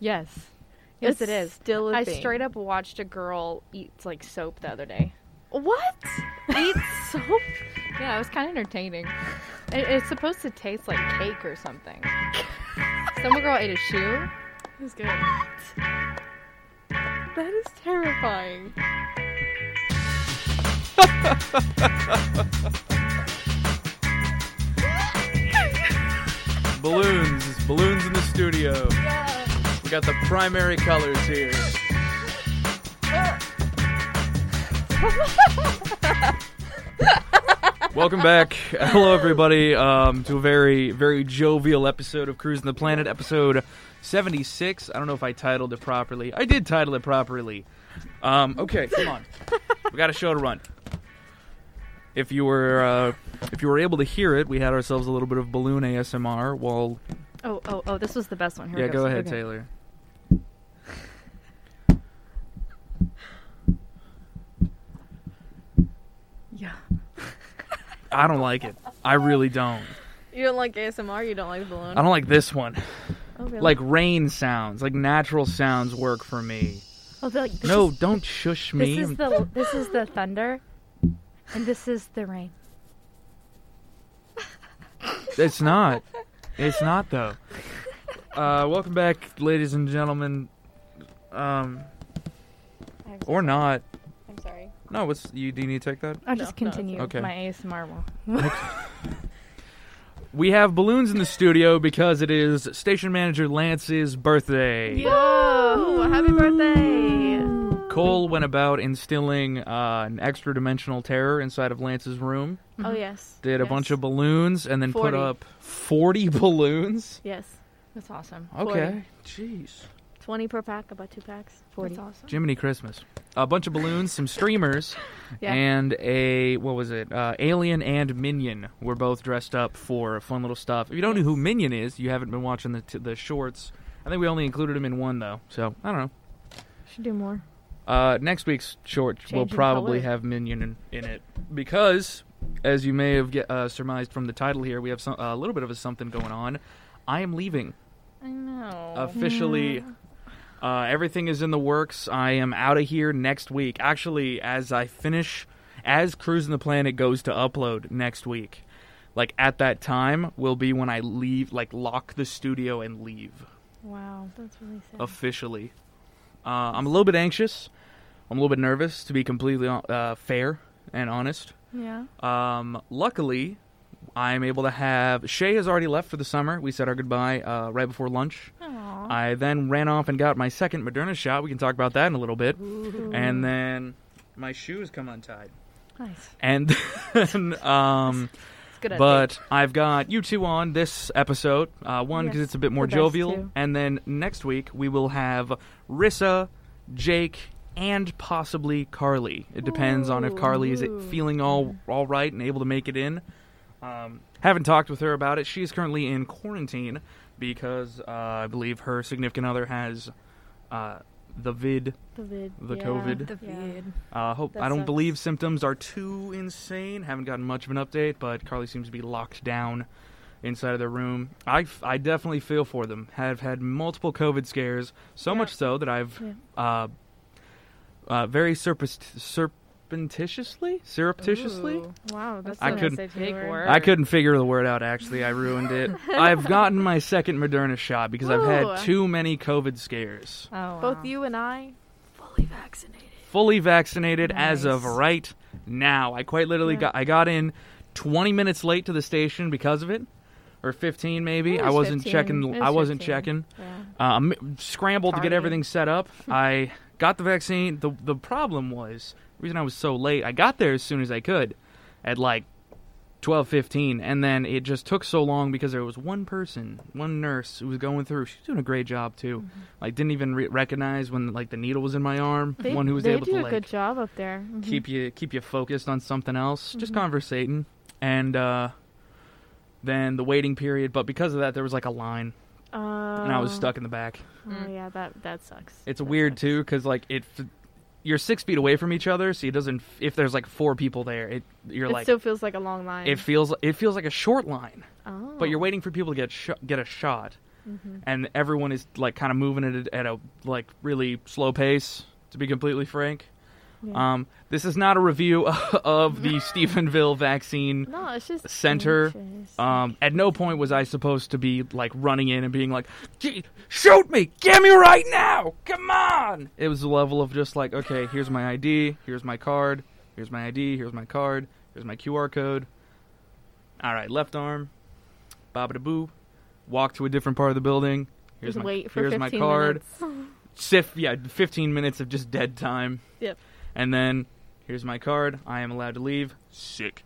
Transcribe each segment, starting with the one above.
Yes. Yes, It's it is. still a I thing. straight up watched a girl eat like soap the other day. What? Eat soap? Yeah, it was kind of entertaining. It, it's supposed to taste like cake or something. Some girl ate a shoe. It was good. That is terrifying. Balloons. Balloons in the studio. We got the primary colors here. Welcome back. Hello, everybody, um, to a very, very jovial episode of Cruising the Planet, episode 76. I don't know if I titled it properly. I did title it properly. Um, okay, come on. We got a show to run. If you were, uh, if you were able to hear it, we had ourselves a little bit of balloon ASMR while Oh, oh, oh! This was the best one. Here yeah, go ahead, Okay. Taylor. Yeah. I don't like it. I really don't. You don't like ASMR? You don't like balloon? I don't like this one. Oh, really? Like rain sounds, like natural sounds work for me. Oh, like, No, is- don't shush me. This me. is the this is the thunder, and this is the rain. It's not. It's not though. Uh, welcome back, ladies and gentlemen. Um, or not. I'm sorry. No, what's you? Do you need to take that? I'll No, just no, it's continue okay. my ASMR will. We have balloons in the studio because it is station manager Lance's birthday. Whoa! Happy birthday! Cole went about instilling uh, an extra dimensional terror inside of Lance's room. Oh yes. Did a Yes. bunch of balloons and then put 40. up 40 balloons. Yes. That's awesome. Okay. Jeez. Twenty per pack, about two packs. Forty. That's awesome. Jiminy Christmas. A bunch of balloons, some streamers, Yeah. and a what was it? Uh, Alien and Minion were both dressed up for fun little stuff. If you don't know who Minion is, you haven't been watching the t- the shorts. I think we only included him in one though, so I don't know. Should do more. Uh, next week's short will probably color. have Minion in, in it because, as you may have get, uh, surmised from the title here, we have some, a little bit of a something going on. I am leaving I know. officially. Uh, everything is in the works. I am out of here next week. Actually, as I finish, as Cruising the Planet goes to upload next week, like at that time will be when I leave, like lock the studio and leave Wow. That's really sad. officially. Uh, I'm a little bit anxious. I'm a little bit nervous, to be completely uh, fair and honest. yeah. Um, luckily, I'm able to have. Shay has already left for the summer. We said our goodbye uh, right before lunch. Aww. I then ran off and got my second Moderna shot. We can talk about that in a little bit. And then my shoes come untied. nice. And then, um, good. but I've got you two on this episode. Uh, one because Yes, it's a bit more jovial, and then next week we will have Rissa, Jake, and possibly Carly. It depends on if Carly is feeling all all right and able to make it in. Um, haven't talked with her about it. She's currently in quarantine because uh, I believe her significant other has uh, the vid, The vid. the yeah. COVID. The Yeah. vid. uh, hope That I don't sucks. believe symptoms are too insane. Haven't gotten much of an update, but Carly seems to be locked down inside of their room. I, f- I definitely feel for them. Have had multiple COVID scares, so Yeah. much so that I've uh, uh, very surpist- surreptitiously, surreptitiously. Ooh. Wow, that's I a couldn't- Big word. I couldn't figure the word out. Actually, I ruined it. I've gotten my second Moderna shot because I've had too many COVID scares. Oh, oh Both you and I, fully vaccinated. fully vaccinated as of right now. I quite literally Yeah. got I got in 20 minutes late to the station because of it, or 15 maybe. I was wasn't 15. checking. Was I wasn't 15. checking. Yeah. Um, scrambled to get everything set up. I got the vaccine. the The problem was the reason I was so late. I got there as soon as I could, at like. 12:15 and then it just took so long because there was one person, one nurse who was going through. She was doing a great job too. Like didn't even re- recognize when like the needle was in my arm. They, one who was able to a like good job up there. Mhm. keep you keep you focused on something else, just Mhm. conversating, and uh, then the waiting period. But because of that, there was like a line, Uh, and I was stuck in the back. Oh Mm. yeah, that that sucks. It's That weird sucks. too, because like it, f- you're six feet away from each other, so it doesn't. If there's like four people there, it you're It like still feels like a long line. it feels it feels like a short line, oh. but you're waiting for people to get sh- get a shot. Mhm. and everyone is like kind of moving at a, at a like really slow pace. To be completely frank, Yeah. um, this is not a review of the Stephenville vaccine. no, it's just center. Um, at no point was I supposed to be like running in and being like, "Shoot me! Get me right now! Come on!" It was a level of just like, "Okay, here's my ID. Here's my card. Here's my ID. Here's my card. Here's my QR code." All right, left arm, babada boo, walk to a different part of the building. Here's just my wait for here's my card. minutes. Sif, yeah, 15 minutes of just dead time. Yep. And then here's my card. I am allowed to leave. Sick.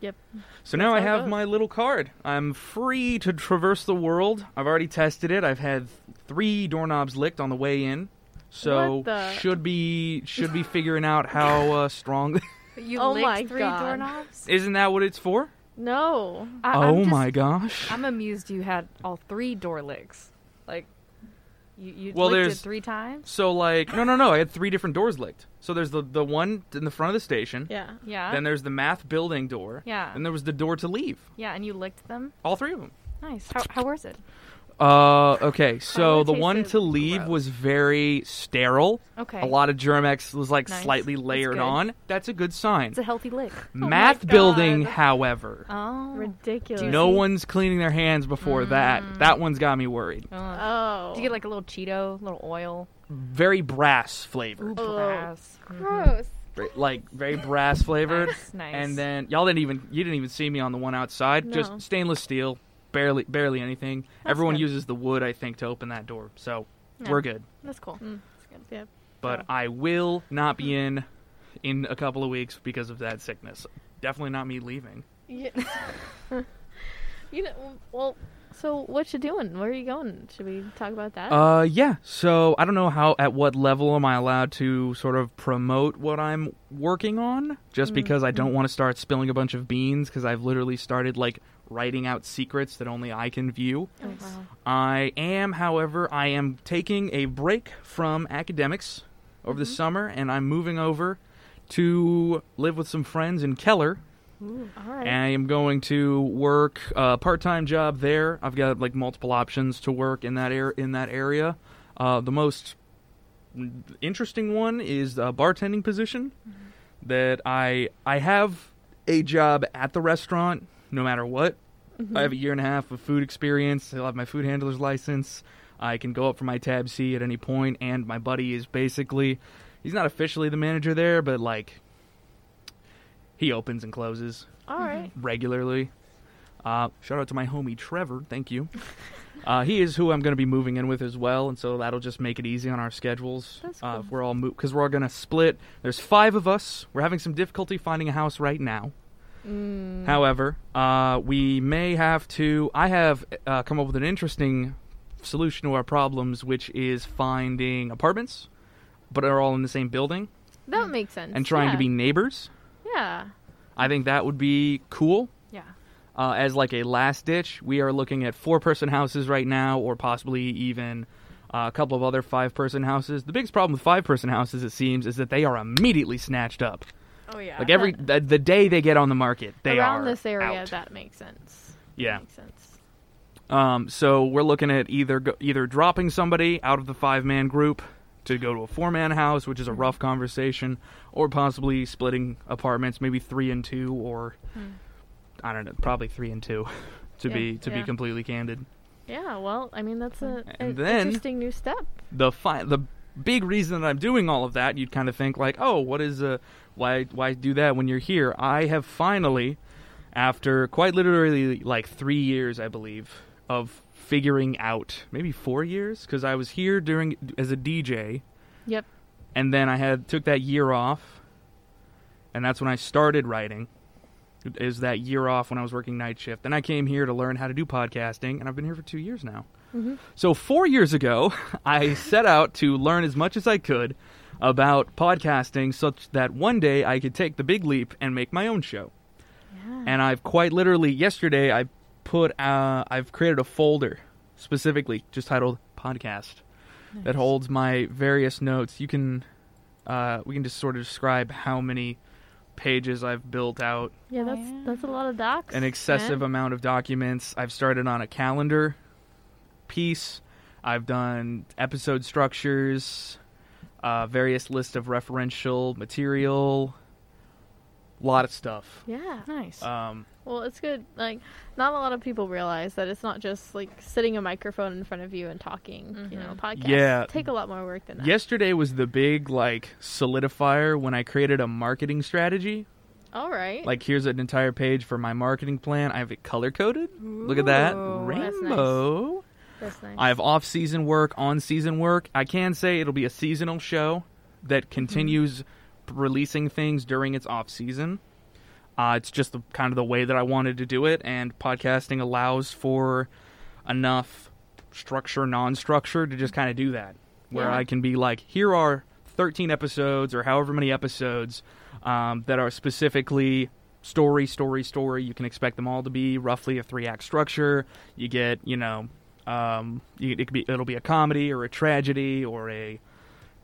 Yep. So now I That's how it have my little card. I'm free to traverse the world. I've already tested it. I've had three doorknobs licked on the way in. So What the- should be should be figuring out how uh, strong. You Oh licked my three God. doorknobs? Isn't that what it's for? No. I, oh I'm just- my gosh. I'm amused you had all three door licks. Like, you, you Well, licked it there's- three times? So like no no no. I had three different doors licked. So there's the the one in the front of the station. Yeah. Yeah. Then there's the math building door. yeah. And there was the door to leave. yeah, and you licked them? All three of them. Nice. How, how was it? Uh, okay. So the one to leave gross. was very sterile. Okay. A lot of Germ-X was like Nice. slightly layered good. on. That's a good sign. It's a healthy lick. Math God. building, however, Oh. Ridiculous. no one's cleaning their hands before that. That one's got me worried. Oh. Oh. Did you get like a little Cheeto, a little oil? Very brass flavored, Ooh, Oh. brass. gross? Very- like very brass flavored. Nice, nice. And then y'all didn't even you didn't even see me on the one outside. No. Just stainless steel, barely barely anything. That's Everyone good. uses the wood, I think, to open that door. So Yeah. we're good. That's cool. Mm. That's good. Yep. but So- I will not be in in a couple of weeks because of that sickness. Definitely not me leaving. Yeah. you know, well, so what you doing? Where are you going? Should we talk about that? Uh, yeah. So I don't know how at what level am I allowed to sort of promote what I'm working on, just because I don't want to start spilling a bunch of beans because I've literally started like writing out secrets that only I can view. oh, wow. I am, however, I am taking a break from academics over the summer, and I'm moving over to live with some friends in Keller. Ooh, all right. I am going to work a part-time job there. I've got like multiple options to work in that air in that area. Uh, the most interesting one is a bartending position that I I have a job at the restaurant no matter what. I have a year and a half of food experience. I'll have my food handler's license. I can go up for my TABC at any point, and my buddy is basically he's not officially the manager there, but like he opens and closes all right. regularly. Uh, shout out to my homie Trevor. Thank you. Uh, he is who I'm going to be moving in with as well, and so that'll just make it easy on our schedules. That's Uh, if we're all because we're all going to split. There's five of us. We're having some difficulty finding a house right now. Mm, However, uh, we may have to. I have uh, come up with an interesting solution to our problems, which is finding apartments, but are all in the same building that makes sense. and trying yeah. to be neighbors. Yeah. I think that would be cool. Yeah. uh, as like a last ditch. We are looking at four person houses right now, or possibly even uh, a couple of other five person houses. The biggest problem with five person houses, it seems, is that they are immediately snatched up. Oh yeah. Like every the, the day they get on the market, they are. Around are this area, out. that makes sense. Yeah. Makes sense. Um, so we're looking at either go, either dropping somebody out of the five man group to go to a four man house, which is a rough conversation, or possibly splitting apartments, maybe three and two, or I don't know, probably three and two, to Yeah, be to be completely candid. Yeah, well, I mean, that's a, And then- interesting new step. the fi- the big reason that I'm doing all of that, you'd kind of think like, oh, what is uh, why why do that when you're here? I have finally, after quite literally like three years, I believe, of figuring out maybe four years because I was here during as a DJ, Yep. and then I had took that year off, and that's when I started writing. Is that year off when I was working night shift? Then I came here to learn how to do podcasting, and I've been here for two years now. Mm-hmm. So four years ago, I set out to learn as much as I could about podcasting, such that one day I could take the big leap and make my own show. Yeah. And I've quite literally yesterday I put uh, I've created a folder specifically just titled podcast that holds my various notes. You can uh, we can just sort of describe how many pages I've built out, yeah, that's that's a lot of docs. an excessive man. amount of documents. I've started on a calendar piece. I've done episode structures, uh, various list of referential material, a lot of stuff. Yeah. Nice. Um, Well, it's good. Like, not a lot of people realize that it's not just like sitting a microphone in front of you and talking. You know, podcasts Yeah. take a lot more work than that. yesterday was the big like solidifier when I created a marketing strategy. All right. Like here's an entire page for my marketing plan. I have it color coded. Look at that rainbow. that's nice. That's nice. I have off season work, on season work. I can say it'll be a seasonal show that continues releasing things during its off season. Uh, it's just the, kind of the way that I wanted to do it, and podcasting allows for enough structure, non structure to just kind of do that. Where Yeah. I can be like, here are 13 episodes or however many episodes um, that are specifically story, story, story. You can expect them all to be roughly a three act structure. You get, you know, um, it could be it'll be a comedy or a tragedy or a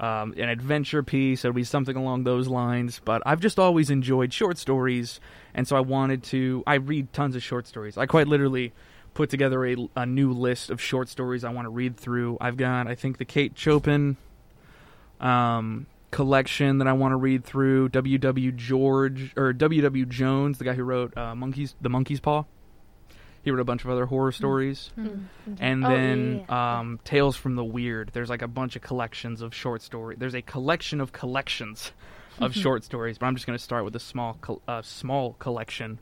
um, an adventure piece. It'll be something along those lines. But I've just always enjoyed short stories, and so I wanted to. I read tons of short stories. I quite literally put together a, a new list of short stories I want to read through. I've got I think the Kate Chopin um, collection that I want to read through. W. W. George or W. W. Jones, the guy who wrote uh, Monkeys, the Monkey's Paw. He wrote a bunch of other horror stories. Mm. And Oh, then yeah. Um, Tales from the Weird. There's like a bunch of collections of short stories. There's a collection of collections of short stories, but I'm just going to start with a small col- uh, small collection.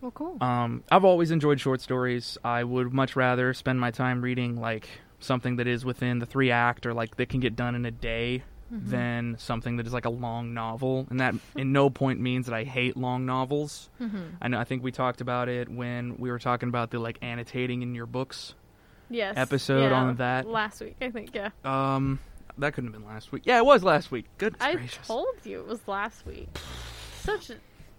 well, cool. Um, I've always enjoyed short stories. I would much rather spend my time reading like something that is within the three act or like that can get done in a day Mm-hmm. than something that is like a long novel. And that in no point means that I hate long novels. Mm-hmm. I know I think we talked about it when we were talking about the like annotating in your books. yes. episode Yeah, on that. last week. I think. Yeah. Um, that couldn't have been last week. Yeah, it was last week. Good. I gracious. told you it was last week. Such a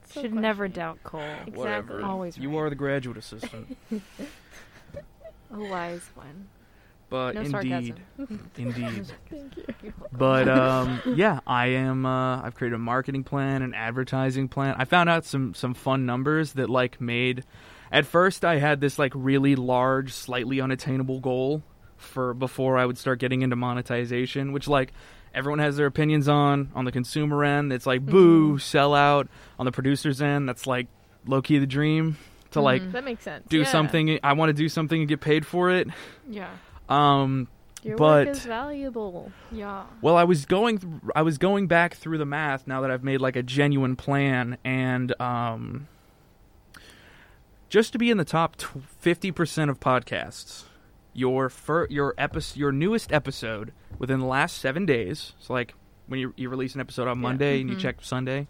so Should never doubt Cole. Exactly. Whatever. Always You right. are the graduate assistant. A wise one. But No indeed, indeed. Thank you. But um, yeah, I am. Uh, I've created a marketing plan, an advertising plan. I found out some some fun numbers that like made. At first, I had this like really large, slightly unattainable goal for before I would start getting into monetization, which like everyone has their opinions on. On the consumer end, it's like boo, sell out. On the producer's end, that's like low key the dream to like That makes sense. do yeah. something. I want to do something and get paid for it. Yeah. Um, Your but- work is valuable. Yeah. Well, I was going, th- I was going back through the math now that I've made like a genuine plan, and um, just to be in the top fifty percent of podcasts, your fir- your episode, your newest episode within the last seven days. So like when you you release an episode on Monday and you Mhm. check Sunday,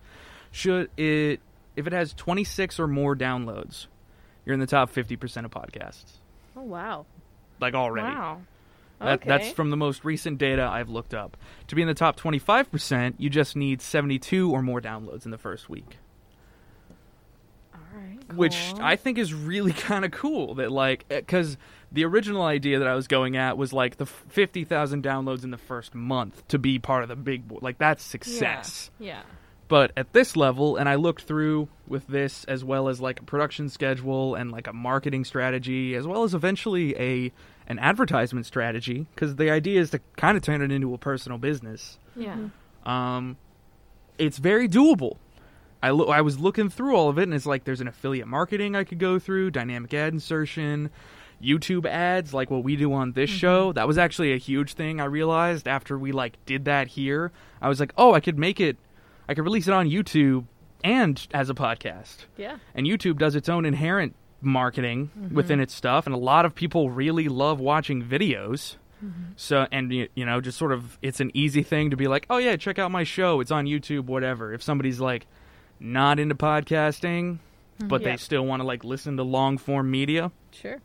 should it if it has twenty six or more downloads, you're in the top fifty percent of podcasts. Oh wow. Like already. Wow. That, That's from the most recent data I've looked up. To be in the top 25%, you just need 72 or more downloads in the first week. All right. Which. I think is really kind of cool that, like, eh, because the original idea that I was going at was like the 50,000 downloads in the first month to be part of the big boy. Like, that's success. Yeah. But at this level, and I looked through with this as well as like a production schedule and like a marketing strategy, as well as eventually a an advertisement strategy, because the idea is to kind of turn it into a personal business. Yeah. Mhm. Um, it's very doable. I lo- I was looking through all of it, and it's like there's an affiliate marketing I could go through, dynamic ad insertion, YouTube ads, like what we do on this show. That was actually a huge thing. I realized after we like did that here, I was like, oh, I could make it, I could release it on YouTube and as a podcast. Yeah. And YouTube does its own inherent marketing mm-hmm. within its stuff, and a lot of people really love watching videos. Mm-hmm. So, and you know, just sort of, it's an easy thing to be like, oh yeah, check out my show. It's on YouTube, whatever. If somebody's like not into podcasting, mm-hmm. but they still want to like listen to long form media, Sure.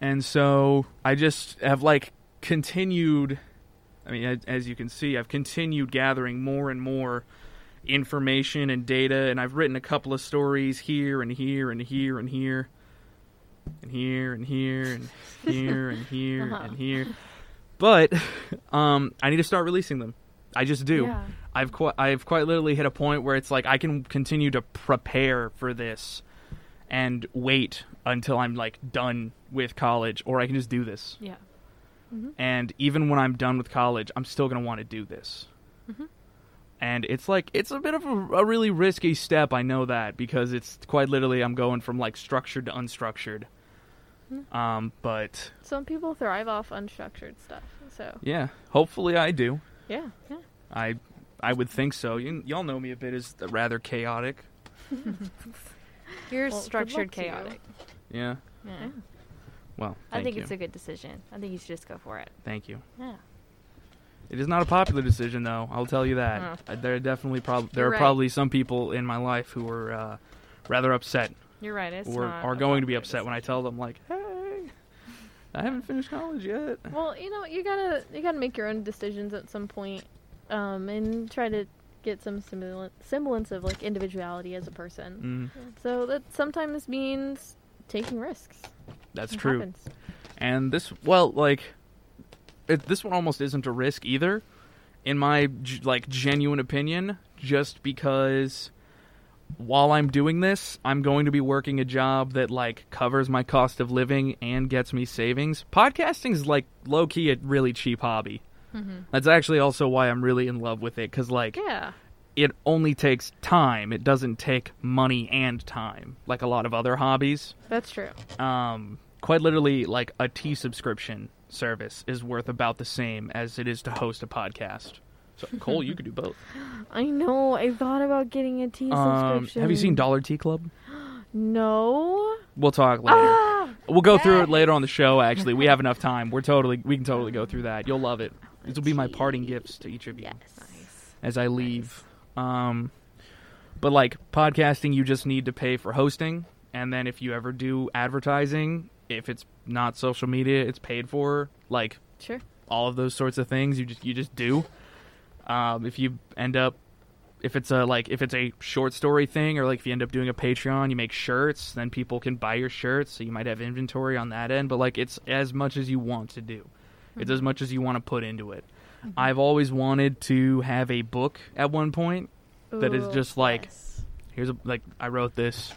and so I just have like continued. I mean, as, you can see, I've continued gathering more and more information and data, and I've written a couple of stories here and here and here and here and here and here and here and here Uh-huh. and here. But um, I need to start releasing them. I just do. Yeah. I've quite I've quite literally hit a point where it's like I can continue to prepare for this and wait until I'm like done with college, or I can just do this. Yeah. And even when I'm done with college, I'm still gonna want to do this. Mhm. And it's like it's a bit of a, a really risky step. I know that because it's quite literally I'm going from like structured to unstructured. Mhm. Um, but Some people thrive off unstructured stuff. So yeah, hopefully I do. yeah, yeah. I I would think so. You, y'all know me a bit as rather chaotic. You're Well, structured luck to you. chaotic. Yeah. Yeah. Well, I think you. it's a good decision. I think you should just go for it. Thank you. Yeah. It is not a popular decision, though. I'll tell you that. Oh. There are definitely prob- there You're are right. probably some people in my life who are uh, rather upset You're right. It's or not are going to be upset when I tell them like, "Hey, I haven't finished college yet." Well, you know, you gotta you gotta make your own decisions at some point, um, and try to get some semblance semblance of like individuality as a person. Mm, So that sometimes means taking risks. That's It true. happens. And this, well, like, it, this one almost isn't a risk either, in my like genuine opinion. Just because while I'm doing this, I'm going to be working a job that like covers my cost of living and gets me savings. Podcasting is like low key a really cheap hobby. Mhm. That's actually also why I'm really in love with it because like Yeah. It only takes time. It doesn't take money and time like a lot of other hobbies That's true. um, quite literally like a tea subscription service is worth about the same as it is to host a podcast. So Cole, you could do both. I know. I thought about getting a tea Um, subscription. have you seen Dollar Tea Club? No. We'll talk later. Ah! we'll go through it later on the show. Actually, we have enough time. We're totally we can totally go through that. You'll love it. These will be my parting gifts to each of you Yes. As I leave. Um, but like podcasting, you just need to pay for hosting, and then if you ever do advertising, if it's not social media, it's paid for. Like Sure. all of those sorts of things you just you just do. Um, if you end up if it's a like if it's a short story thing or like if you end up doing a patreon you make shirts then people can buy your shirts. So you might have inventory on that end. But like it's as much as you want to do. It's as much as you want to put into it i've always wanted to have a book at one point That is just like- yes. here's a like i wrote this.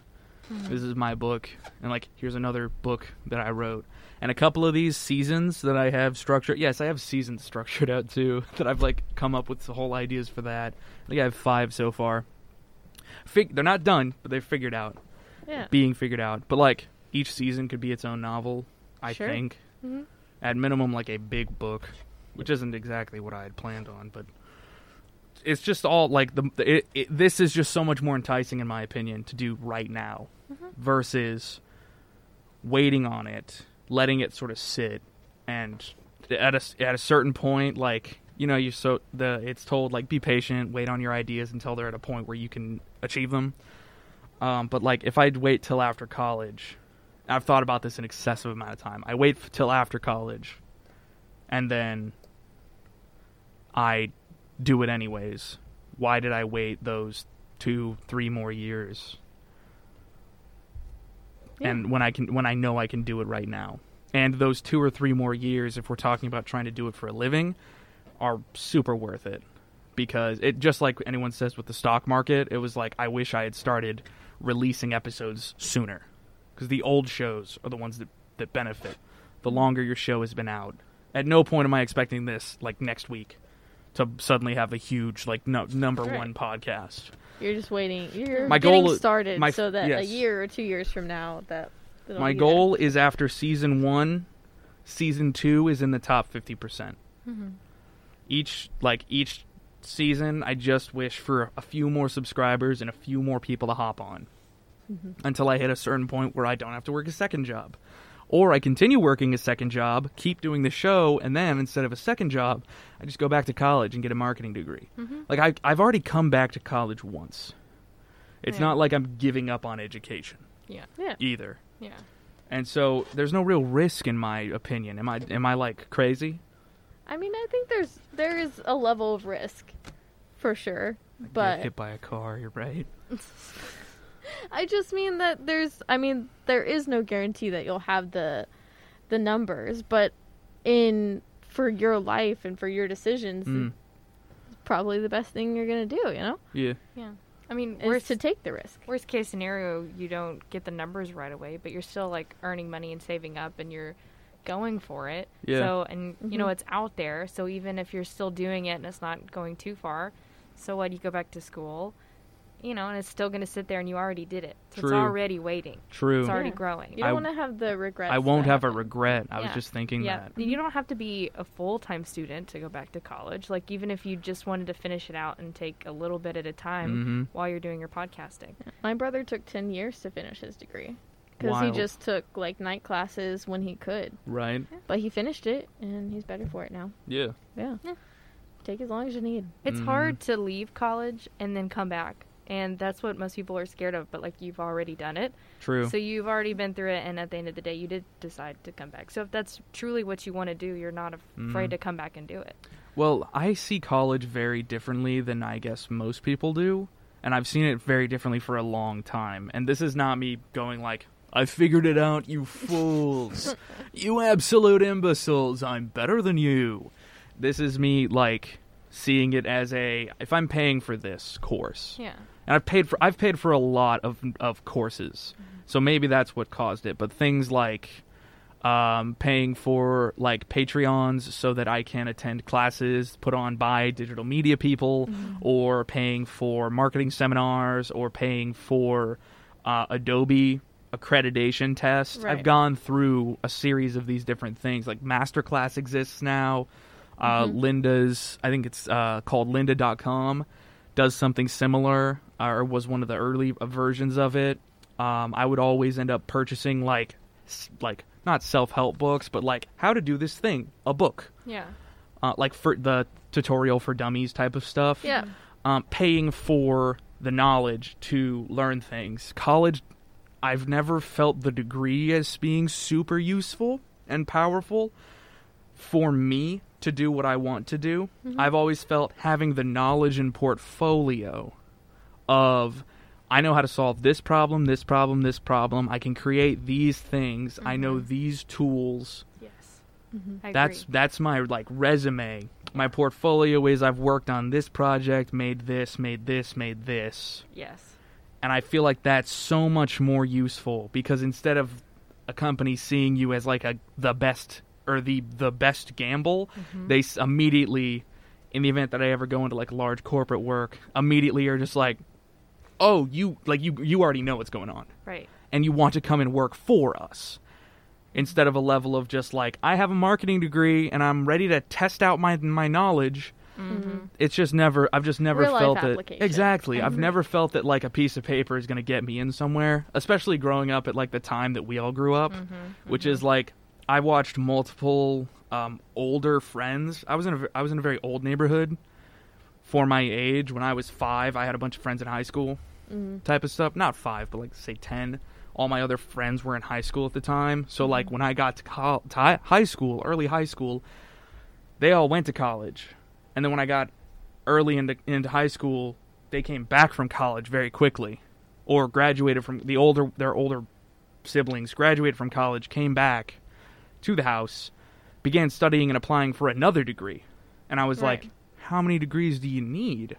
This is my book. And like here's another book that i wrote. And a couple of these seasons that i have structured yes i have seasons structured out too that i've like come up with the whole ideas for that. I think i have five so far. Fig- they're not done but they're figured out. Yeah. being figured out. But like each season could be its own novel i Sure. think. Hmm at minimum like a big book which isn't exactly what i had planned on but it's just all like the it, it, this is just so much more enticing in my opinion to do right now versus waiting on it letting it sort of sit and at a at a certain point like you know you so the it's told like be patient wait on your ideas until they're at a point where you can achieve them. Um, but like if i'd wait till after college i've thought about this an excessive amount of time. I wait f- till after college and then i do it anyways. Why did i wait those two three more years? Yeah. and when i can when i know i can do it right now. And those two or three more years if we're talking about trying to do it for a living are super worth it. Because it just like anyone says with the stock market it was like i wish i had started releasing episodes sooner. Because the old shows are the ones that, that benefit. The longer your show has been out. At no point am i expecting this like next week to suddenly have a huge like no, number Right. one podcast You're just waiting. You're My getting goal is- started my- so that a year or two years from now that my be goal is after season one season two is in the top 50% Mhm. each like each season i just wish for a few more subscribers and a few more people to hop on Mhm. until i hit a certain point where i don't have to work a second job or i continue working a second job keep doing the show and then instead of a second job i just go back to college and get a marketing degree Mhm. like I, i've already come back to college once it's Yeah. not like i'm giving up on education Yeah. Yeah. either Yeah. and so there's no real risk in my opinion am i am i like crazy I mean, I think there's there is a level of risk, for sure. Get But hit by a car you're right I just mean that there's I mean there is no guarantee that you'll have the the numbers, but in for your life and for your decisions, Mm. it's probably the best thing you're gonna do. You know? yeah Yeah. I mean, is worst, to take the risk. worst case scenario, you don't get the numbers right away, but you're still like earning money and saving up, and you're going for it. Yeah. So, and you know Mhm. it's out there. So even if you're still doing it and it's not going too far, so what? You go back to school, you know, and it's still going to sit there, and you already did it. So True. it's already waiting. True. It's already Yeah. growing. You don't want to have the regrets. I won't that have a regret. I was just thinking yeah, that. you don't have to be a full time student to go back to college. Like even if you just wanted to finish it out and take a little bit at a time hmm while you're doing your podcasting. My brother took 10 years to finish his degree because he just took like night classes when he could. Right. But he finished it and he's better for it now. Yeah. Yeah. Yeah. Take as long as you need. It's Mhm. hard to leave college and then come back. And that's what most people are scared of, but like you've already done it. True. So you've already been through it and at the end of the day you did decide to come back. So if that's truly what you want to do, you're not af- afraid Mhm. to come back and do it. Well, I see college very differently than I guess most people do, and I've seen it very differently for a long time. And this is not me going like, "I figured it out, you fools. you absolute imbeciles. I'm better than you." This is me like seeing it as a if I'm paying for this course. Yeah. And I've paid for I've paid for a lot of of courses. So maybe that's what caused it, but things like um, paying for like Patreons so that I can attend classes put on by digital media people, or paying for marketing seminars, or paying for uh, Adobe accreditation tests. Right. I've gone through a series of these different things. Like Masterclass exists now. Uh, Mhm. Lynda's, I think it's uh, called Lynda.com, does something similar, or was one of the early uh, versions of it. Um, I would always end up purchasing like, like not self-help books, but like how to do this thing, a book, Yeah. uh, like for the tutorial for dummies type of stuff. Yeah. Um, paying for the knowledge to learn things. College, I've never felt the degree as being super useful and powerful for me to do what I want to do. Mhm. I've always felt having the knowledge and portfolio of I know how to solve this problem, this problem, this problem. I can create these things. I know Mhm. these tools. Yes. Mhm. I That's agree. that's my like resume. My portfolio is I've worked on this project, made this, made this, made this. Yes. And I feel like that's so much more useful because instead of a company seeing you as like a the best or the the best gamble, Mhm. they s- immediately in the event that I ever go into like large corporate work, immediately are just like, "Oh, you like you you already know what's going on." Right. and you want to come and work for us instead of a level of just like I have a marketing degree and I'm ready to test out my my knowledge. Mm-hmm. It's just never I've just never Real felt it exactly. I've Mhm. never felt that like a piece of paper is going to get me in somewhere, especially growing up at like the time that we all grew up, Mm-hmm. which is like I watched multiple um, older friends. I was in a I was in a very old neighborhood for my age when I was 5. I had a bunch of friends in high school Mhm. type of stuff. Not five, but like say ten. All my other friends were in high school at the time, so like when I got to, col- to high school, early high school, they all went to college, and then when I got early into into high school, they came back from college very quickly, or graduated from the older their older siblings graduated from college, came back to the house, began studying and applying for another degree, and I was Right. like, how many degrees do you need?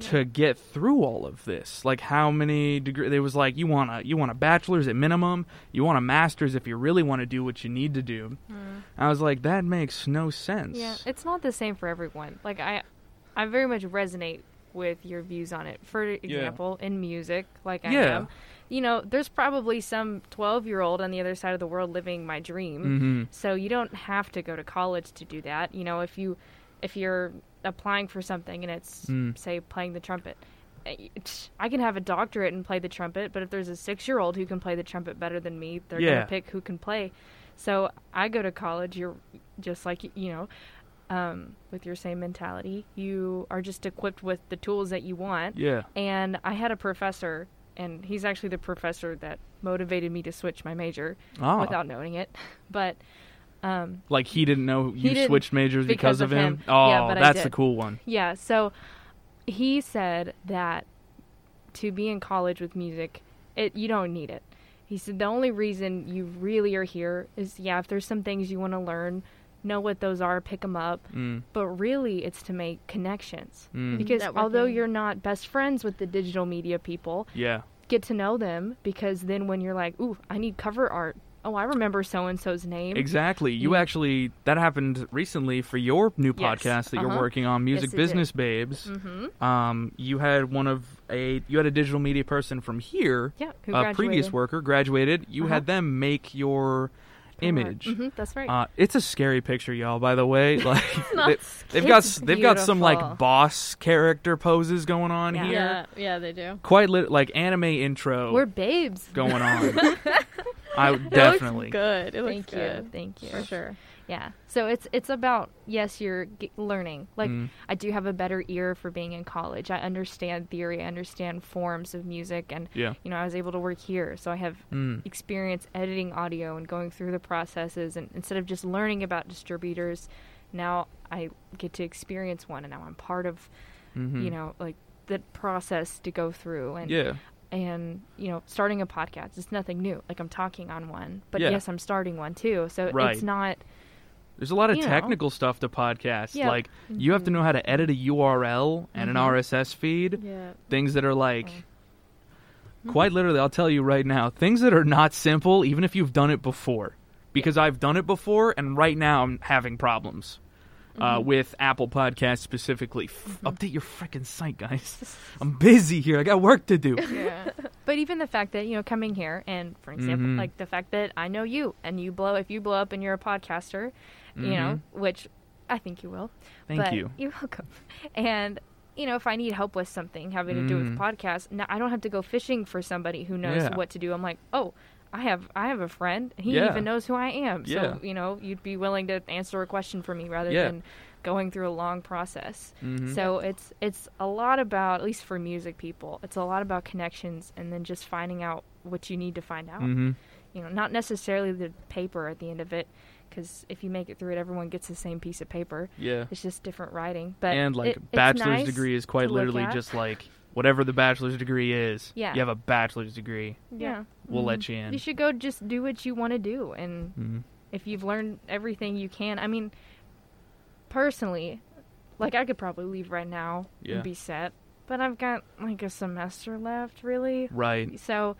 to get through all of this. Like how many degree there was like you want a you want a bachelor's at minimum, you want a master's if you really want to do what you need to do. Hmm. I was like that makes no sense. Yeah, it's not the same for everyone. Like I, I very much resonate with your views on it. For example, in music, like I Yeah. am, you know, there's probably some 12 year old on the other side of the world living my dream. Mhm. So you don't have to go to college to do that. You know, if you, if you're applying for something and it's Mm. say playing the trumpet. eh, I can have a doctorate and play the trumpet, but if there's a six-year-old who can play the trumpet better than me, they're Yeah. gonna pick who can play. So I go to college. You're just like you know, um, with your same mentality. You are just equipped with the tools that you want. Yeah. And I had a professor, and he's actually the professor that motivated me to switch my major Ah. without knowing it. But um, like he didn't know you switched majors because, because of him. him. Oh, Yeah, that's the cool one. yeah, so he said that to be in college with music, it you don't need it. He said the only reason you really are here is yeah, if there's some things you want to learn know what those are, pick them up. Mm, But really, it's to make connections. mm, Because although you're not best friends with the digital media people, yeah. get to know them because then when you're like, ooh, I need cover art. Oh, I remember so and so's name. Exactly. You Mm. actually that happened recently for your new Yes. podcast that you're Uh-huh. working on, Music Yes, it Business Babes. Mm-hmm. Um, you had one of a you had a digital media person from here, Yeah, who a previous worker graduated. You Uh-huh. had them make your image. hmm that's right. Uh, it's a scary picture, y'all. By the way, like not they, they've got It's they've got some like boss character poses going on Yeah. here. Yeah, yeah, they do. Quite lit- like anime intro We're babes. going on. I It definitely. looks good. It looks Thank good. you. Thank you. For sure. Yeah. So it's it's about yes, you're g- learning. Like Mm. I do have a better ear for being in college. I understand theory. I understand forms of music, and Yeah. you know I was able to work here, so I have Mm. experience editing audio and going through the processes. And instead of just learning about distributors, now I get to experience one, and now I'm part of Mhm. you know like the process to go through. And Yeah. And you know starting a podcast it's nothing new like i'm talking on one but Yeah. yes i'm starting one too so Right. it's not There's a lot of You know. technical stuff to podcasts. Yeah. Like you have to know how to edit a URL and an Mhm. RSS feed. Yeah. Things that are like Mm. quite literally, I'll tell you right now, things that are not simple even if you've done it before. Because I've done it before and right now I'm having problems. Uh, Mhm. with Apple Podcasts specifically, F- Mhm. update your freaking site, guys. I'm busy here. I got work to do. yeah but even the fact that you know coming here and for example Mhm. like the fact that i know you and you blow if you blow up and you're a podcaster you know which i think you will Mm-hmm. Thank but you. you're welcome and you know if i need help with something having to do with Mhm. podcasts now i don't have to go fishing for somebody who knows Yeah. what to do i'm like oh I have I have a friend. He Yeah. even knows who I am. So Yeah. you know you'd be willing to answer a question for me rather Yeah. than going through a long process. Mhm. So it's it's a lot about at least for music people, it's a lot about connections and then just finding out what you need to find out. Mhm. You know, not necessarily the paper at the end of it, because if you make it through it, everyone gets the same piece of paper. Yeah. It's just different writing. But and like it- bachelor's nice degree is quite literally just like whatever the bachelor's degree is. Yeah. You have a bachelor's degree. yeah, We'll Mhm. let you in. you should go just do what you want to do, and Mhm. if you've learned everything you can, I mean, personally, like I could probably leave right now Yeah. and be set, but I've got like a semester left, really. Right. So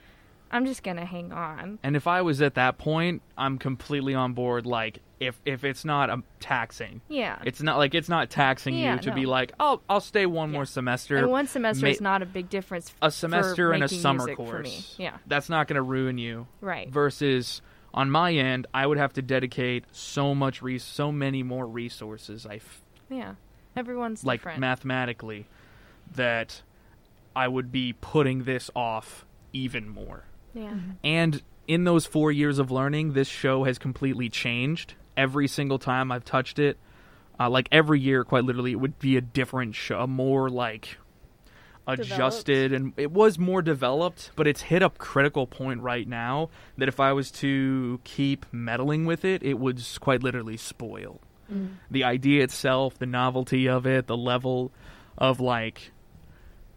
I'm just gonna hang on. And if I was at that point, I'm completely on board. Like, if if it's not um, taxing, Yeah. it's not like it's not taxing Yeah, you to no. be like, oh, I'll stay one Yeah. more semester. and one semester ma- is not a big difference. f- a semester and a summer music for me. course. Yeah. That's not going to ruin you. Right. Versus on my end, I would have to dedicate so much, res- so many more resources. I f- Yeah. Everyone's like different. mathematically that I would be putting this off even more. Yeah. And in those four years of learning, this show has completely changed. Every single time I've touched it, uh, like every year, quite literally, it would be a different show, a more like adjusted, and it was more developed. But it's hit a critical point right now that if I was to keep meddling with it, it would quite literally spoil Mm. the idea itself, the novelty of it, the level of like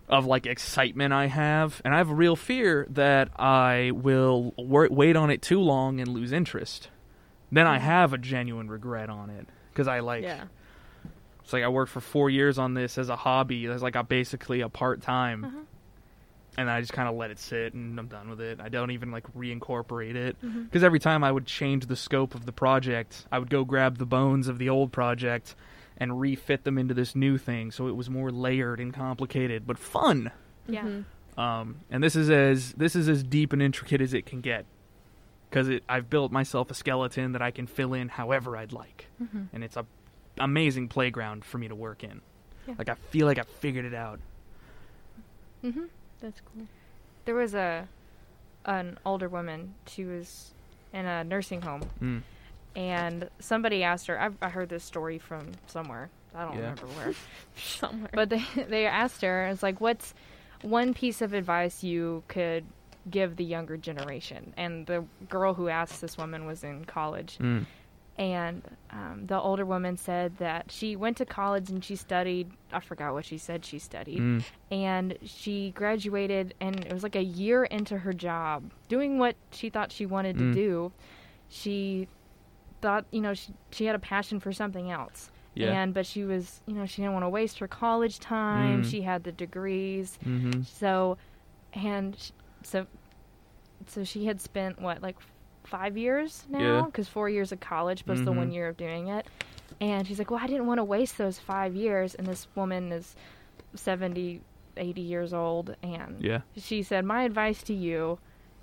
of like excitement I have, and I have a real fear that I will wor- wait on it too long and lose interest. Then I have a genuine regret on it because I like yeah. it's like I worked for four years on this as a hobby, as like a basically a part time, Uh-huh. and I just kind of let it sit and I'm done with it. I don't even like reincorporate it because every time I would change the scope of the project, I would go grab the bones of the old project and refit them into this new thing, so it was more layered and complicated, but fun. Yeah. Mhm. Um, and this is as this is as deep and intricate as it can get, because I've built myself a skeleton that I can fill in however I'd like, Mhm. and it's a amazing playground for me to work in. Yeah. Like I feel like I figured it out. Mm-hmm. That's cool. There was a an older woman. She was in a nursing home, Mm. And somebody asked her. I, I heard this story from somewhere. I don't Yeah. remember where. Somewhere. But they they asked her, it's like, what's one piece of advice you could give the younger generation? And the girl who asked this woman was in college, Mm. and um, the older woman said that she went to college and she studied. I forgot what she said she studied, Mm. and she graduated, and it was like a year into her job, doing what she thought she wanted Mm. to do. She thought you know she she had a passion for something else. Yeah. And but she was you know she didn't want to waste her college time. Mm. She had the degrees. Mm-hmm. So, and so, so she had spent what like five years now, because four years of college plus the Mhm. one year of doing it. And she's like, well, I didn't want to waste those five years. And this woman is 70, 80 years old, and Yeah. she said, my advice to you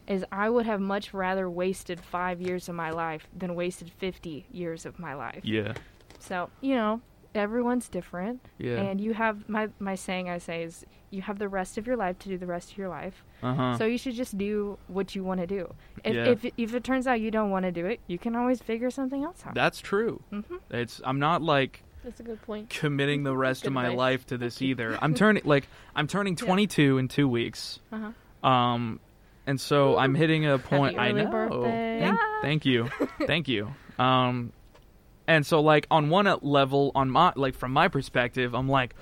is I would have much rather wasted five years of my life than wasted 50 years of my life. Yeah. So, you know, everyone's different. Yeah. And you have my my saying I say is you have the rest of your life to do the rest of your life. Uh huh. So you should just do what you want to do. If Yeah. if if it turns out you don't want to do it, you can always figure something else out. That's true. Mm-hmm. It's I'm not like That's a good point. committing the rest of my advice. life to this either. I'm turning like I'm turning Yeah. 22 in 2 weeks. Uh-huh. Um and so I'm hitting a point I know. birthday. Thank, Yeah. thank you. thank you. Um and so like on one level on my like from my perspective, I'm like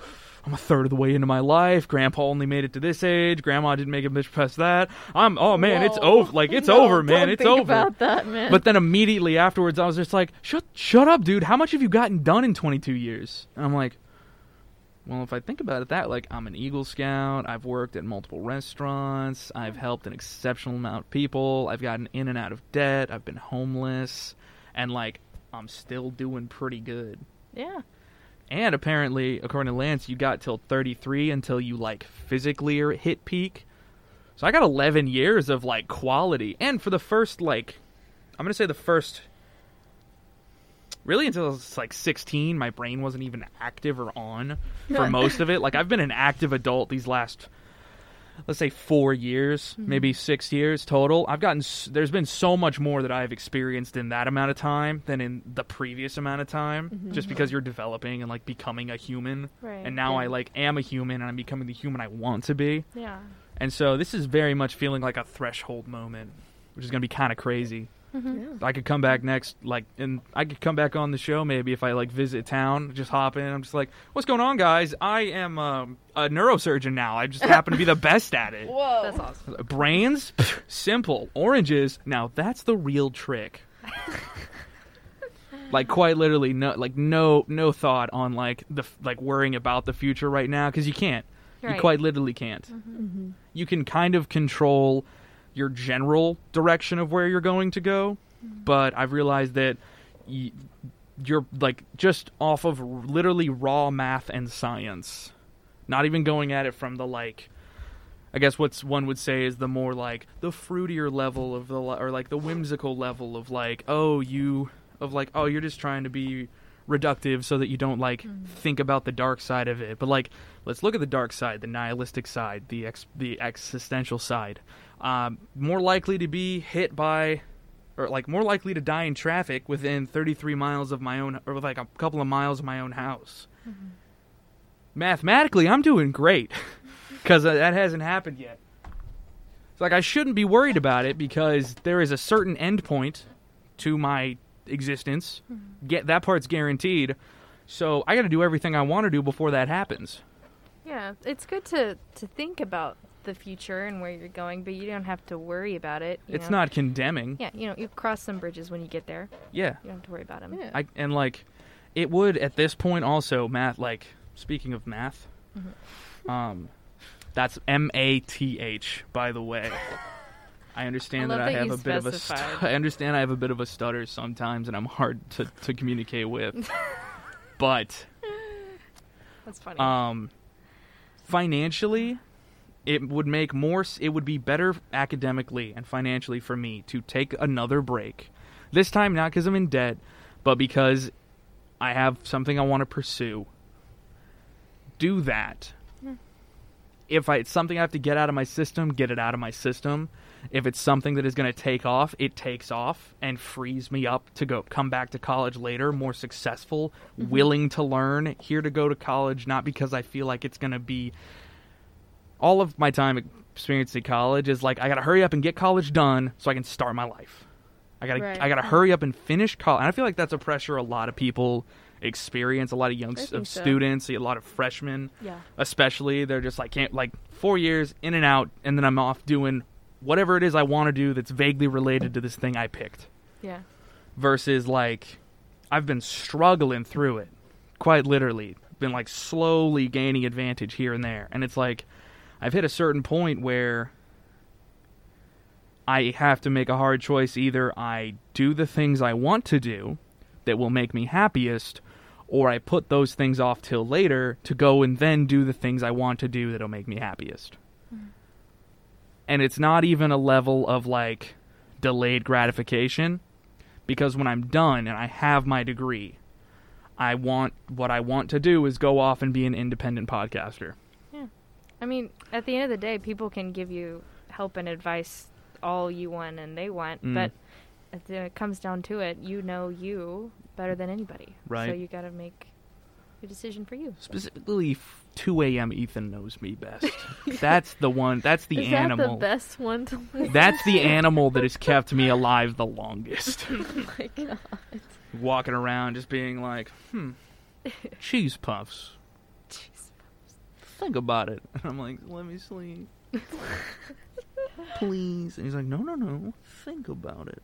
I'm a third of the way into my life. Grandpa only made it to this age. Grandma didn't make it much past that. I'm oh man, it's over. Like it's No, over, man. It's over. about that, man. But then immediately afterwards, I was just like, "Shut, shut up, dude! How much have you gotten done in 22 years?" And I'm like, "Well, if I think about it, that like I'm an Eagle Scout. I've worked at multiple restaurants. I've helped an exceptional amount of people. I've gotten in and out of debt. I've been homeless, and like I'm still doing pretty good." Yeah. And apparently, according to Lance, you got till 33 until you like physically hit peak. So I got 11 years of like quality. And for the first like I'm going to say the first really until I was like 16, my brain wasn't even active or on for most of it. Like I've been an active adult these last let's say 4 years, hmm. maybe 6 years total. I've gotten there's been so much more that I've experienced in that amount of time than in the previous amount of time mm-hmm. just because you're developing and like becoming a human. Right. And now Yeah. I like am a human and I'm becoming the human I want to be. Yeah. And so this is very much feeling like a threshold moment, which is going to be kind of crazy. Yeah. I could come back next, like, and I could come back on the show maybe if I like visit town, just hop in. I'm just like, "What's going on, guys? I am um, a neurosurgeon now. I just happen to be the best at it. Whoa. That's awesome. Brains, simple. Oranges, now that's the real trick. like quite literally, no, like no, no thought on like the like worrying about the future right now because you can't. You quite literally can't. Mm-hmm. You can kind of control your general direction of where you're going to go, mm-hmm. but I've realized that y- you're like just off of r- literally raw math and science, not even going at it from the like. I guess what's one would say is the more like the fruitier level of the or like the whimsical level of like oh you of like oh you're just trying to be reductive so that you don't like mm-hmm. think about the dark side of it. But like let's look at the dark side the nihilistic side the ex- the existential side um, more likely to be hit by or like more likely to die in traffic within 33 miles of my own or like a couple of miles of my own house. Mathematically i'm doing great because that hasn't happened yet. It's like i shouldn't be worried about it because there is a certain endpoint to my existence. Get that part's guaranteed. So i got to do everything i want to do before that happens. Yeah, it's good to to think about the future and where you're going, but you don't have to worry about it. you it's know? not condemning Yeah, you know, you cross some bridges when you get there. yeah You don't have to worry about them. Yeah. I and like it would at this point also math like speaking of math um that's M A T H by the way. I understand I that love I have you a bit of a stu- I understand I have a bit of a stutter sometimes and I'm hard to to communicate with. but That's funny. um financially it would make more it would be better academically and financially for me to take another break. This time not because i'm in debt but because i have something i want to pursue. Do that. Hmm. If I, it's something i have to get out of my system get it out of my system. If it's something that is going to take off it takes off and frees me up to go come back to college later more successful mm-hmm. willing to learn here to go to college not because i feel like it's going to be all of my time experience at college is like I got to hurry up and get college done so I can start my life. I got to Right. I got to hurry up and finish college. And I feel like that's a pressure a lot of people experience, a lot of young think so. students, a lot of freshmen yeah. especially they're just like can't like 4 years in and out and then I'm off doing whatever it is I want to do that's vaguely related to this thing I picked. Yeah. versus like I've been struggling through it, quite literally, been like slowly gaining advantage here and there, and it's like I've hit a certain point where I have to make a hard choice. Either I do the things I want to do that will make me happiest, or I put those things off till later to go and then do the things I want to do that'll make me happiest. Hmm. And it's not even a level of like delayed gratification because when I'm done and I have my degree, I want what I want to do is go off and be an independent podcaster. I mean, at the end of the day, people can give you help and advice all you want and they want, Mm. but it comes down to it, you know you better than anybody. So you got to make a decision for you. Specifically, f- 2 a.m. Ethan knows me best. that's the one. That's the Is that animal. the best one to listen That's the animal that has kept me alive the longest. Oh my god. Walking around just being like, hmm, cheese puffs. Jeez. Think about it. And I'm like, let me sleep. Please. And he's like, no, no, no. Think about it.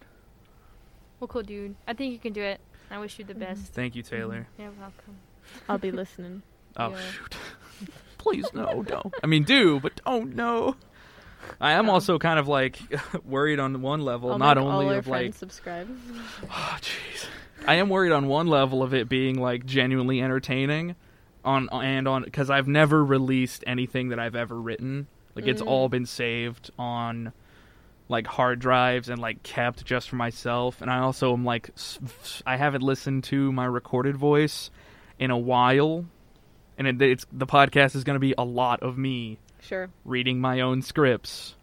Well, cool, dude. I think you can do it. I wish you the mm-hmm. best. Thank you, Taylor. Mm-hmm. You're welcome. I'll be listening. Oh, Yeah. shoot. Please, no, don't. I mean, do, but don't, no. I am No. also kind of like worried on one level, I'll not make only all our of like friends subscribe. Oh, jeez. I am worried on one level of it being like genuinely entertaining, on and on because I've never released anything that I've ever written. Like it's Mm. all been saved on like hard drives and like kept just for myself. And I also am like I haven't listened to my recorded voice in a while, and it, it's the podcast is going to be a lot of me Sure. reading my own scripts.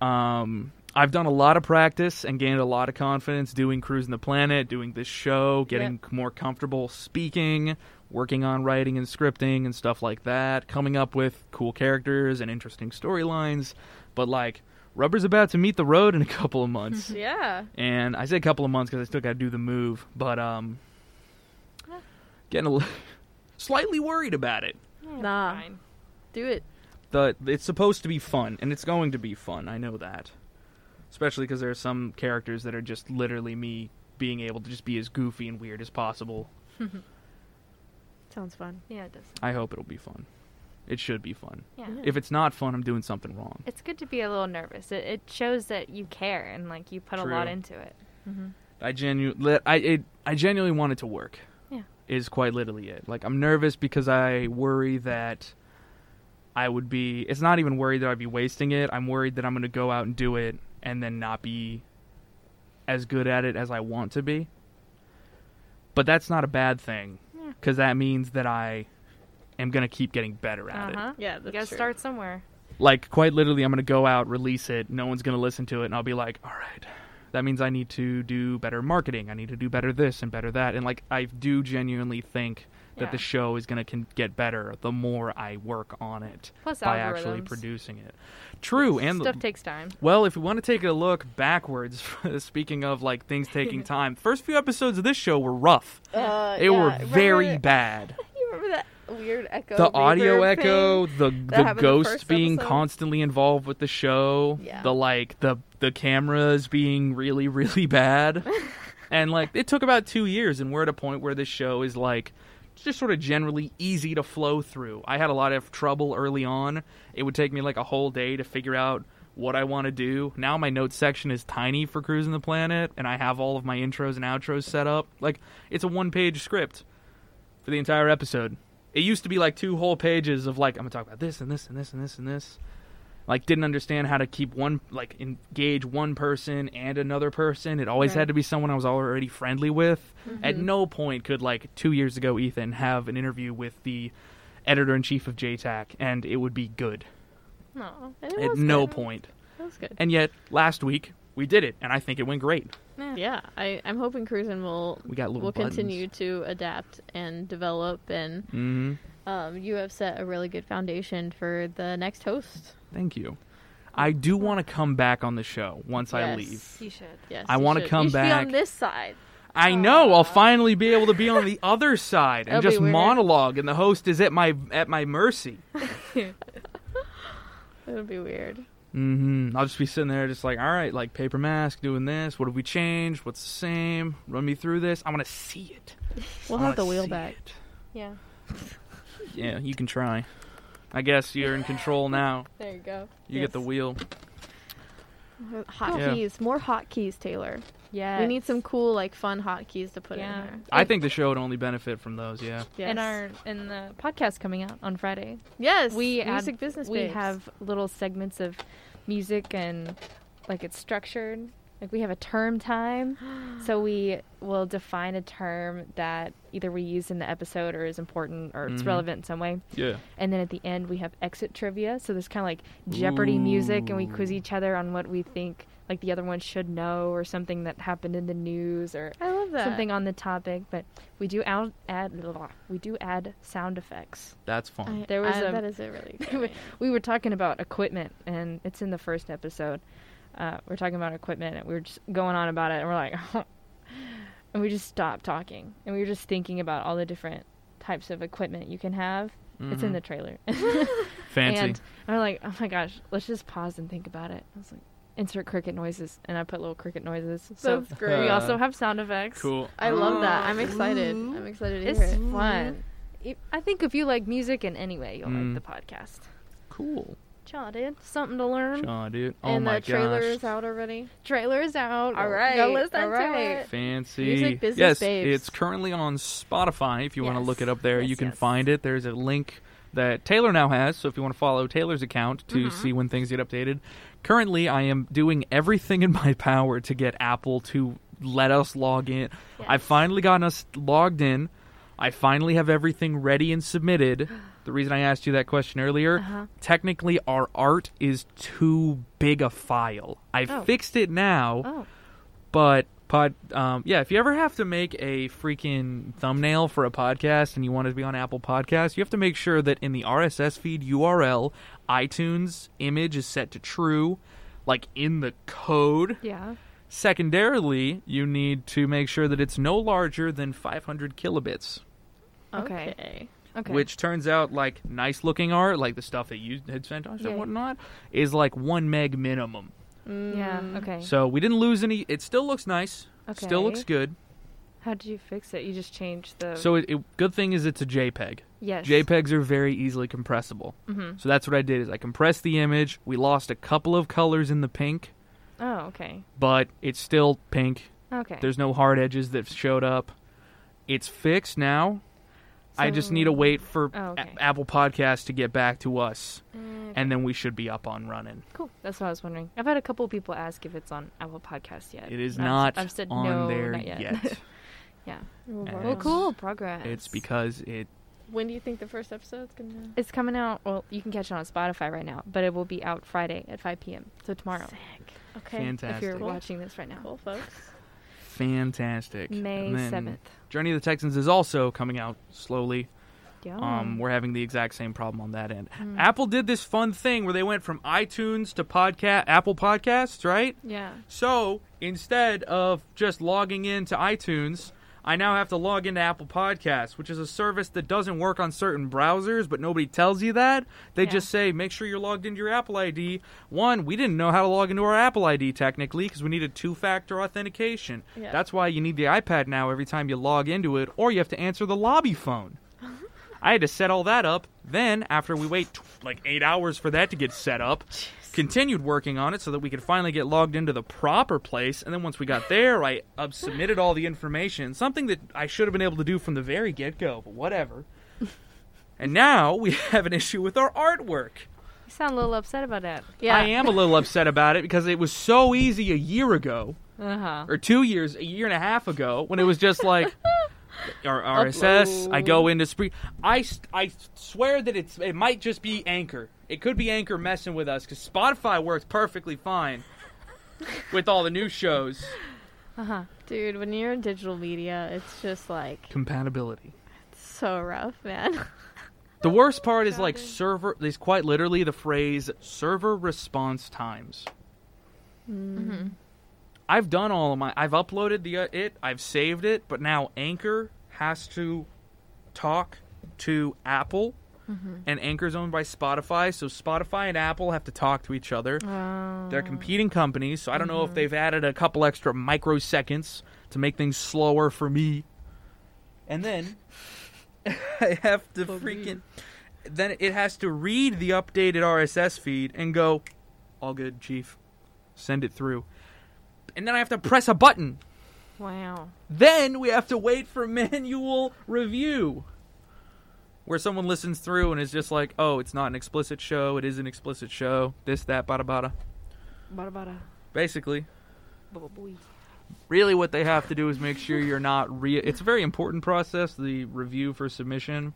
Um, I've done a lot of practice and gained a lot of confidence doing Cruising the Planet, doing this show, getting more comfortable speaking, working on writing and scripting and stuff like that, coming up with cool characters and interesting storylines. But, like, rubber's about to meet the road in a couple of months. Yeah. and I say a couple of months because I still got to do the move, but, um, getting a li- slightly worried about it. Yeah, Nah. Fine. Do it. the it's supposed to be fun and it's going to be fun i know that especially because there are some characters that are just literally me being able to just be as goofy and weird as possible Sounds fun. Yeah, it does. i hope it'll be fun it should be fun Yeah. Yeah. if it's not fun i'm doing something wrong It's good to be a little nervous. It, it shows that you care and like you put a lot into it. Mm-hmm. i genuinely i it, i genuinely want it to work Yeah. is quite literally it like i'm nervous because i worry that i would be it's not even worried that i'd be wasting it i'm worried that i'm going to go out and do it and then not be as good at it as i want to be but that's not a bad thing Yeah. Because that means that i am going to keep getting better at it Uh huh. Yeah, You gotta true. start somewhere. like quite literally i'm going to go out release it no one's going to listen to it and i'll be like all right that means i need to do better marketing i need to do better this and better that and like i do genuinely think that Yeah. the show is going to get better the more i work on it Plus by actually producing it true and Stuff the, takes time. well if we want to take a look backwards speaking of like things taking time first few episodes of this show were rough Uh, they yeah, were very that- bad You remember that weird echo? the audio echo, the the happened the ghost being episode? constantly involved with the show, Yeah. the like the the cameras being really really bad, and like it took about two years, and we're at a point where this show is like just sort of generally easy to flow through. I had a lot of trouble early on. It would take me like a whole day to figure out what I want to do. Now my notes section is tiny for cruising the planet, and I have all of my intros and outros set up. Like it's a one page script for the entire episode. It used to be like two whole pages of like I'm gonna talk about this and this and this and this and this. Like didn't understand how to keep one like engage one person and another person. It always Right. had to be someone I was already friendly with. At Mhm. no point could like two years ago Ethan have an interview with the editor in chief of JTAC and it would be good. No. At was no good. point. That was good. And yet last week we did it and I think it went great. Yeah, I, I'm hoping Cruisin will We got little will buttons. continue to adapt and develop, and hmm um, you have set a really good foundation for the next host. Thank you. I do want to come back on the show once I leave. You should. Yes, I wanna come you should Be back. on this side. I know. I'll finally be able to be on the other side and That'll just monologue, and the host is at my at my mercy. It'll be weird. Mm-hmm. I'll just be sitting there, just like, all right, like paper mask, doing this. What have we changed? What's the same? Run me through this. I want to see it. We'll I have the wheel back. it. Yeah. Yeah, you can try. I guess you're in control now. There you go. You get the wheel. Hot Yeah. keys. More hotkeys, Taylor. Yeah. We need some cool, like, fun hotkeys to put Yeah. in there. I think the show would only benefit from those. Yeah. Yes. in our in the podcast coming out on Friday. yes, we add- music business. we babes. have little segments of music and like it's structured. Like we have a term time, so we will define a term that either we use in the episode or is important or it's Mhm. relevant in some way. Yeah. And then at the end we have exit trivia. So there's kind of like Jeopardy music, and we quiz each other on what we think like the other one should know or something that happened in the news or I love that. something on the topic. But we do out add blah, we do add sound effects. That's fun. I, There was I- a- that is a really We good were- we were talking about equipment, and it's in the first episode. Uh, we're talking about equipment, and we were just going on about it, and we're like, and we just stopped talking, and we were just thinking about all the different types of equipment you can have. It's in Mhm. the trailer, fancy. and I'm like, oh my gosh, let's just pause and think about it. I was like, insert cricket noises, and I put little cricket noises. So That's great. we also have sound effects. cool. I love that. I'm excited. Ooh. I'm excited to It's hear it. fun. If- I think if you like music in any way, you'll Mm. like the podcast. Cool. Cha, dude, something to learn. Shaw, dude. Oh my God. and my the trailer gosh. is out already. Trailer is out. All Go- listen all right. to it. Fancy. Music business yes, babes. it's currently on Spotify. If you want to look it up there, Yes, you can yes. find it. There's a link that Taylor now has. So if you want to follow Taylor's account to Mhm. see when things get updated, currently I am doing everything in my power to get Apple to let us log in. I've finally gotten us logged in. I finally have everything ready and submitted. The reason I asked you that question earlier, Uh-huh. technically our art is too big a file. I've Oh. fixed it now. Oh, But pod, um, yeah, if you ever have to make a freaking thumbnail for a podcast and you want it to be on Apple Podcasts, you have to make sure that in the RSS feed URL, iTunes image is set to true, like in the code. yeah. Secondarily, you need to make sure that it's no larger than 500 kilobits, Okay. Okay. Which turns out like nice looking art, like the stuff that you had sent us Yeah. and whatnot, is like one meg minimum. Yeah. Mm. Okay. So we didn't lose any. It still looks nice. okay. Still looks good. How did you fix it? You just changed the. So it, it, good thing is it's a JPEG. yes. JPEGs are very easily compressible. Mm-hmm. So that's what I did is I compressed the image. We lost a couple of colors in the pink, Oh, okay. but it's still pink. Okay. There's no hard edges that showed up. It's fixed now. I just need to wait for Oh, okay. A- Apple Podcasts to get back to us, mm, Okay. and then we should be up on running. cool. That's what I was wondering. I've had a couple people ask if it's on Apple Podcasts yet. It is And I've- not I've said on no, there not yet. yeah. Oh, well, Well, it's- cool. Progress. It's because it. When do you think the first episode's gonna? It's coming out. Well, you can catch it on Spotify right now, but it will be out Friday at 5 p.m. So tomorrow, Okay. Fantastic. if you're Cool. watching this right now, Cool, folks. Fantastic. May 7th. Journey of the Texans is also coming out slowly. Yeah. Um, we're having the exact same problem on that end. Mm. Apple did this fun thing where they went from iTunes to podcast Apple Podcasts, right? yeah. So instead of just logging into iTunes, I now have to log into Apple Podcasts, which is a service that doesn't work on certain browsers, but nobody tells you that. They Yeah. just say, make sure you're logged into your Apple ID. One, we didn't know how to log into our Apple ID technically because we needed two factor authentication. Yeah. That's why you need the iPad now every time you log into it, or you have to answer the lobby phone. I had to set all that up. Then, after we wait t- like eight hours for that to get set up, continued working on it so that we could finally get logged into the proper place. And then once we got there, I uh, submitted all the information, something that I should have been able to do from the very get go, but whatever. and now we have an issue with our artwork. You sound a little upset about that. Yeah. I am a little upset about it because it was so easy a year ago, Uh huh. or two years, a year and a half ago, when it was just like. Our RSS. I go into Spree. I, I swear that it's it might just be Anchor. It could be Anchor messing with us because Spotify works perfectly fine with all the new shows. Uh huh. Dude, when you're in digital media, it's just like Compatibility. so rough, man. The worst part is like server. Is quite literally the phrase server response times. Mm-hmm. I've done all of my. I've uploaded the uh, it. I've saved it, but now Anchor has to talk to Apple Mm-hmm. and Anchor's owned by Spotify, so Spotify and Apple have to talk to each other. Oh. They're competing companies, so I don't know if Mhm. they've added a couple extra microseconds to make things slower for me. And then I have to freaking then it has to read the updated RSS feed and go, "All good, chief. Send it through." And then I have to press a button. Wow. Then we have to wait for manual review. Where someone listens through and is just like, oh, it's not an explicit show, it is an explicit show, this, that, bada bada. Bada bada. Basically, Bada boy. really what they have to do is make sure you're not re. It's a very important process, the review for submission,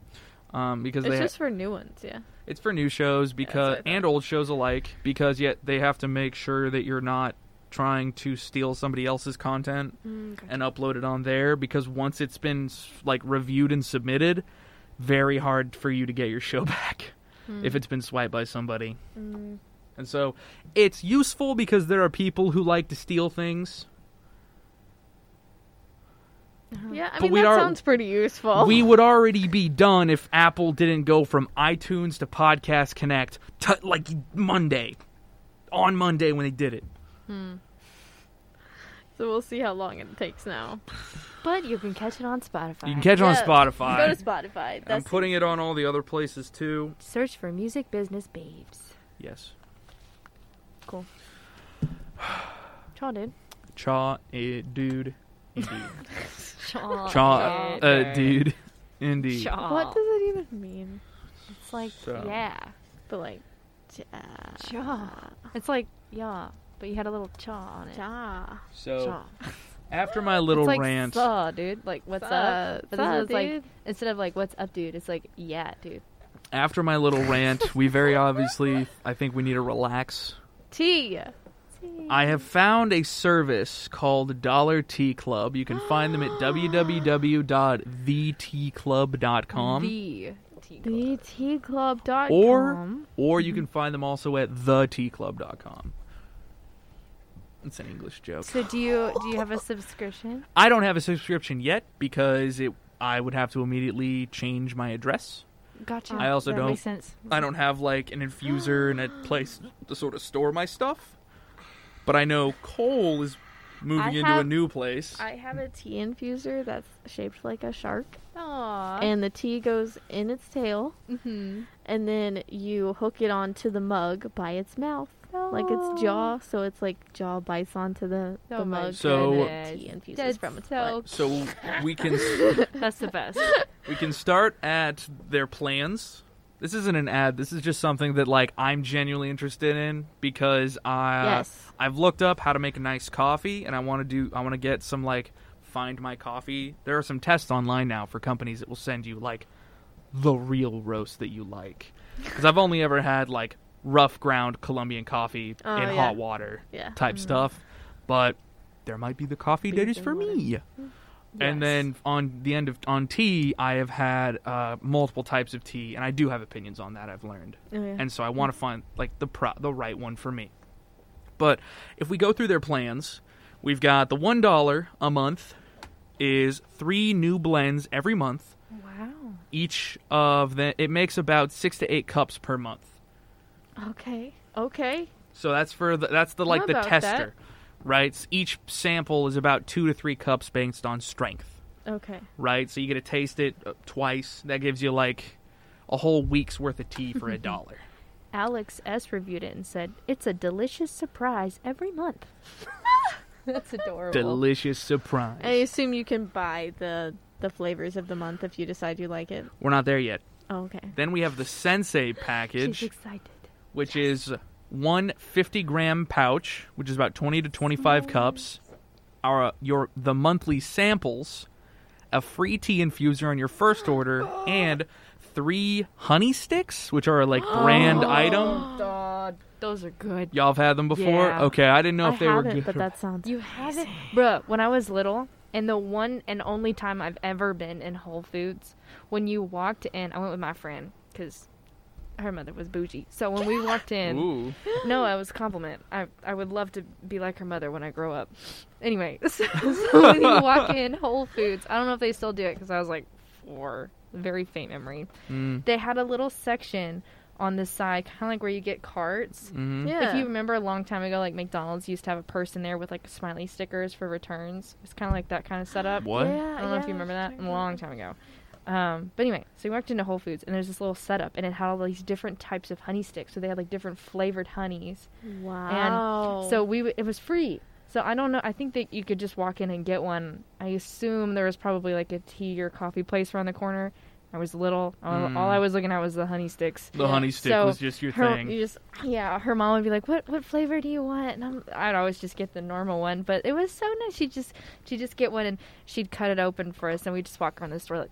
um, because It's they just for new ones, yeah. it's for new shows because I and old shows alike because yet they have to make sure that you're not trying to steal somebody else's content Mm, and upload it on there because once it's been like reviewed and submitted, very hard for you to get your show back if it's been swiped by somebody. Mm. And so it's useful because there are people who like to steal things. Yeah, I mean we'd that al- sounds pretty useful. We would already be done if Apple didn't go from iTunes to Podcast Connect to like Monday. On Monday when they did it. Hmm. So we'll see how long it takes now. But you can catch it on Spotify. You can catch it on Yeah, Spotify. Go to Spotify. I'm That's putting it on all the other places too. Search for Music Business Babes. Yes. Cool. Chaw, dude. Cha, eh, dude, indeed. Chaw. Cha, uh, dude, indeed. Chaw. What does it even mean? It's like, So- yeah. But like, ja, Chaw. It's like, yeah. But you had a little chaw on it. ja, So ja. after my little it's like rant, saw, dude. Like, what's Saw, up? But saw, this is like, dude. instead of like, what's up, dude? It's like, yeah, dude. after my little rant, we very obviously, I think we need to relax. Tea. I have found a service called Dollar Tea Club. You can find them at www.theteaclub.com. The tea club. The tea club dot Or- com. or you can find them also at theteaclub.com. It's an English joke. So do you do you have a subscription? I don't have a subscription yet because it I would have to immediately change my address. Gotcha. I also that don't- Makes sense. I don't have like an infuser and a place to sort of store my stuff. But I know Cole is moving I into a new place. I have a tea infuser that's shaped like a shark, Aww. and the tea goes in its tail, mm-hmm. and then you hook it onto the mug by its mouth, like its jaw. So it's like jaw bites onto the, oh the Oh my mug. So- and the tea infuses That's from its so butt. so we can That's the best. we can start at their plans. This isn't an ad. This is just something that like I'm genuinely interested in because I yes. I've looked up how to make a nice coffee and I want to do I want to get some like find my coffee. There are some tests online now for companies that will send you like the real roast that you like. Cuz I've only ever had like rough ground Colombian coffee Oh, in yeah. hot water Yeah. type Mhm. stuff, but there might be the coffee that is for water. me. And then on the end of on tea, I have had uh, multiple types of tea, and I do have opinions on that. I've learned, Oh, yeah. and so I want to find like the pro- the right one for me. But if we go through their plans, we've got the one dollar a month is three new blends every month. wow. Each of them it makes about six to eight cups per month. Okay. Okay. So that's for the, that's the like the about that. tester, right? S- Each sample is about two to three cups based on strength. Okay. right? So you get to taste it uh, twice. That gives you like a whole week's worth of tea for a dollar. Alex S reviewed it and said it's a delicious surprise every month. That's adorable. Delicious surprise. I assume you can buy the the flavors of the month if you decide you like it. We're not there yet. Oh, okay. Then we have the Sensei package. She's excited. Which is one 50 gram pouch, which is about 20 to 25 cups. Our uh, your the monthly samples, a free tea infuser on your first order, and three honey sticks, which are like oh, brand item. God, those are good. Y'all have had them before? Yeah. Okay, I didn't know I if they were haven't, good. but that sounds. You haven't, bro. When I was little, and the one and only time I've ever been in Whole Foods, when you walked in, I went with my friend because her mother was bougie. So when we walked in, Ooh. no, I was a compliment. I I would love to be like her mother when I grow up. Anyway, so, so when you walk in Whole Foods, I don't know if they still do it because I was like four, very faint memory. Mm. They had a little section on the side, kind of like where you get carts. hmm Yeah. If you remember a long time ago, like McDonald's used to have a person there with like smiley stickers for returns. It's kind of like that kind of setup. What? Yeah, I don't know if you remember that. A long time ago. Um, but anyway, so we walked into Whole Foods and there's this little setup and it had all these different types of honey sticks. So they had like different flavored honeys. Wow. And so we w- it was free. So I don't know. I think that you could just walk in and get one. I assume there was probably like a tea or coffee place around the corner. I was little. All, Mm. all I was looking at was the honey sticks. The honey stick So, was just your her, thing. You just yeah. Her mom would be like, "What what flavor do you want?" And I'm, I'd always just get the normal one. But it was so nice. She just she just get one and she'd cut it open for us, and we would just walk around the store like.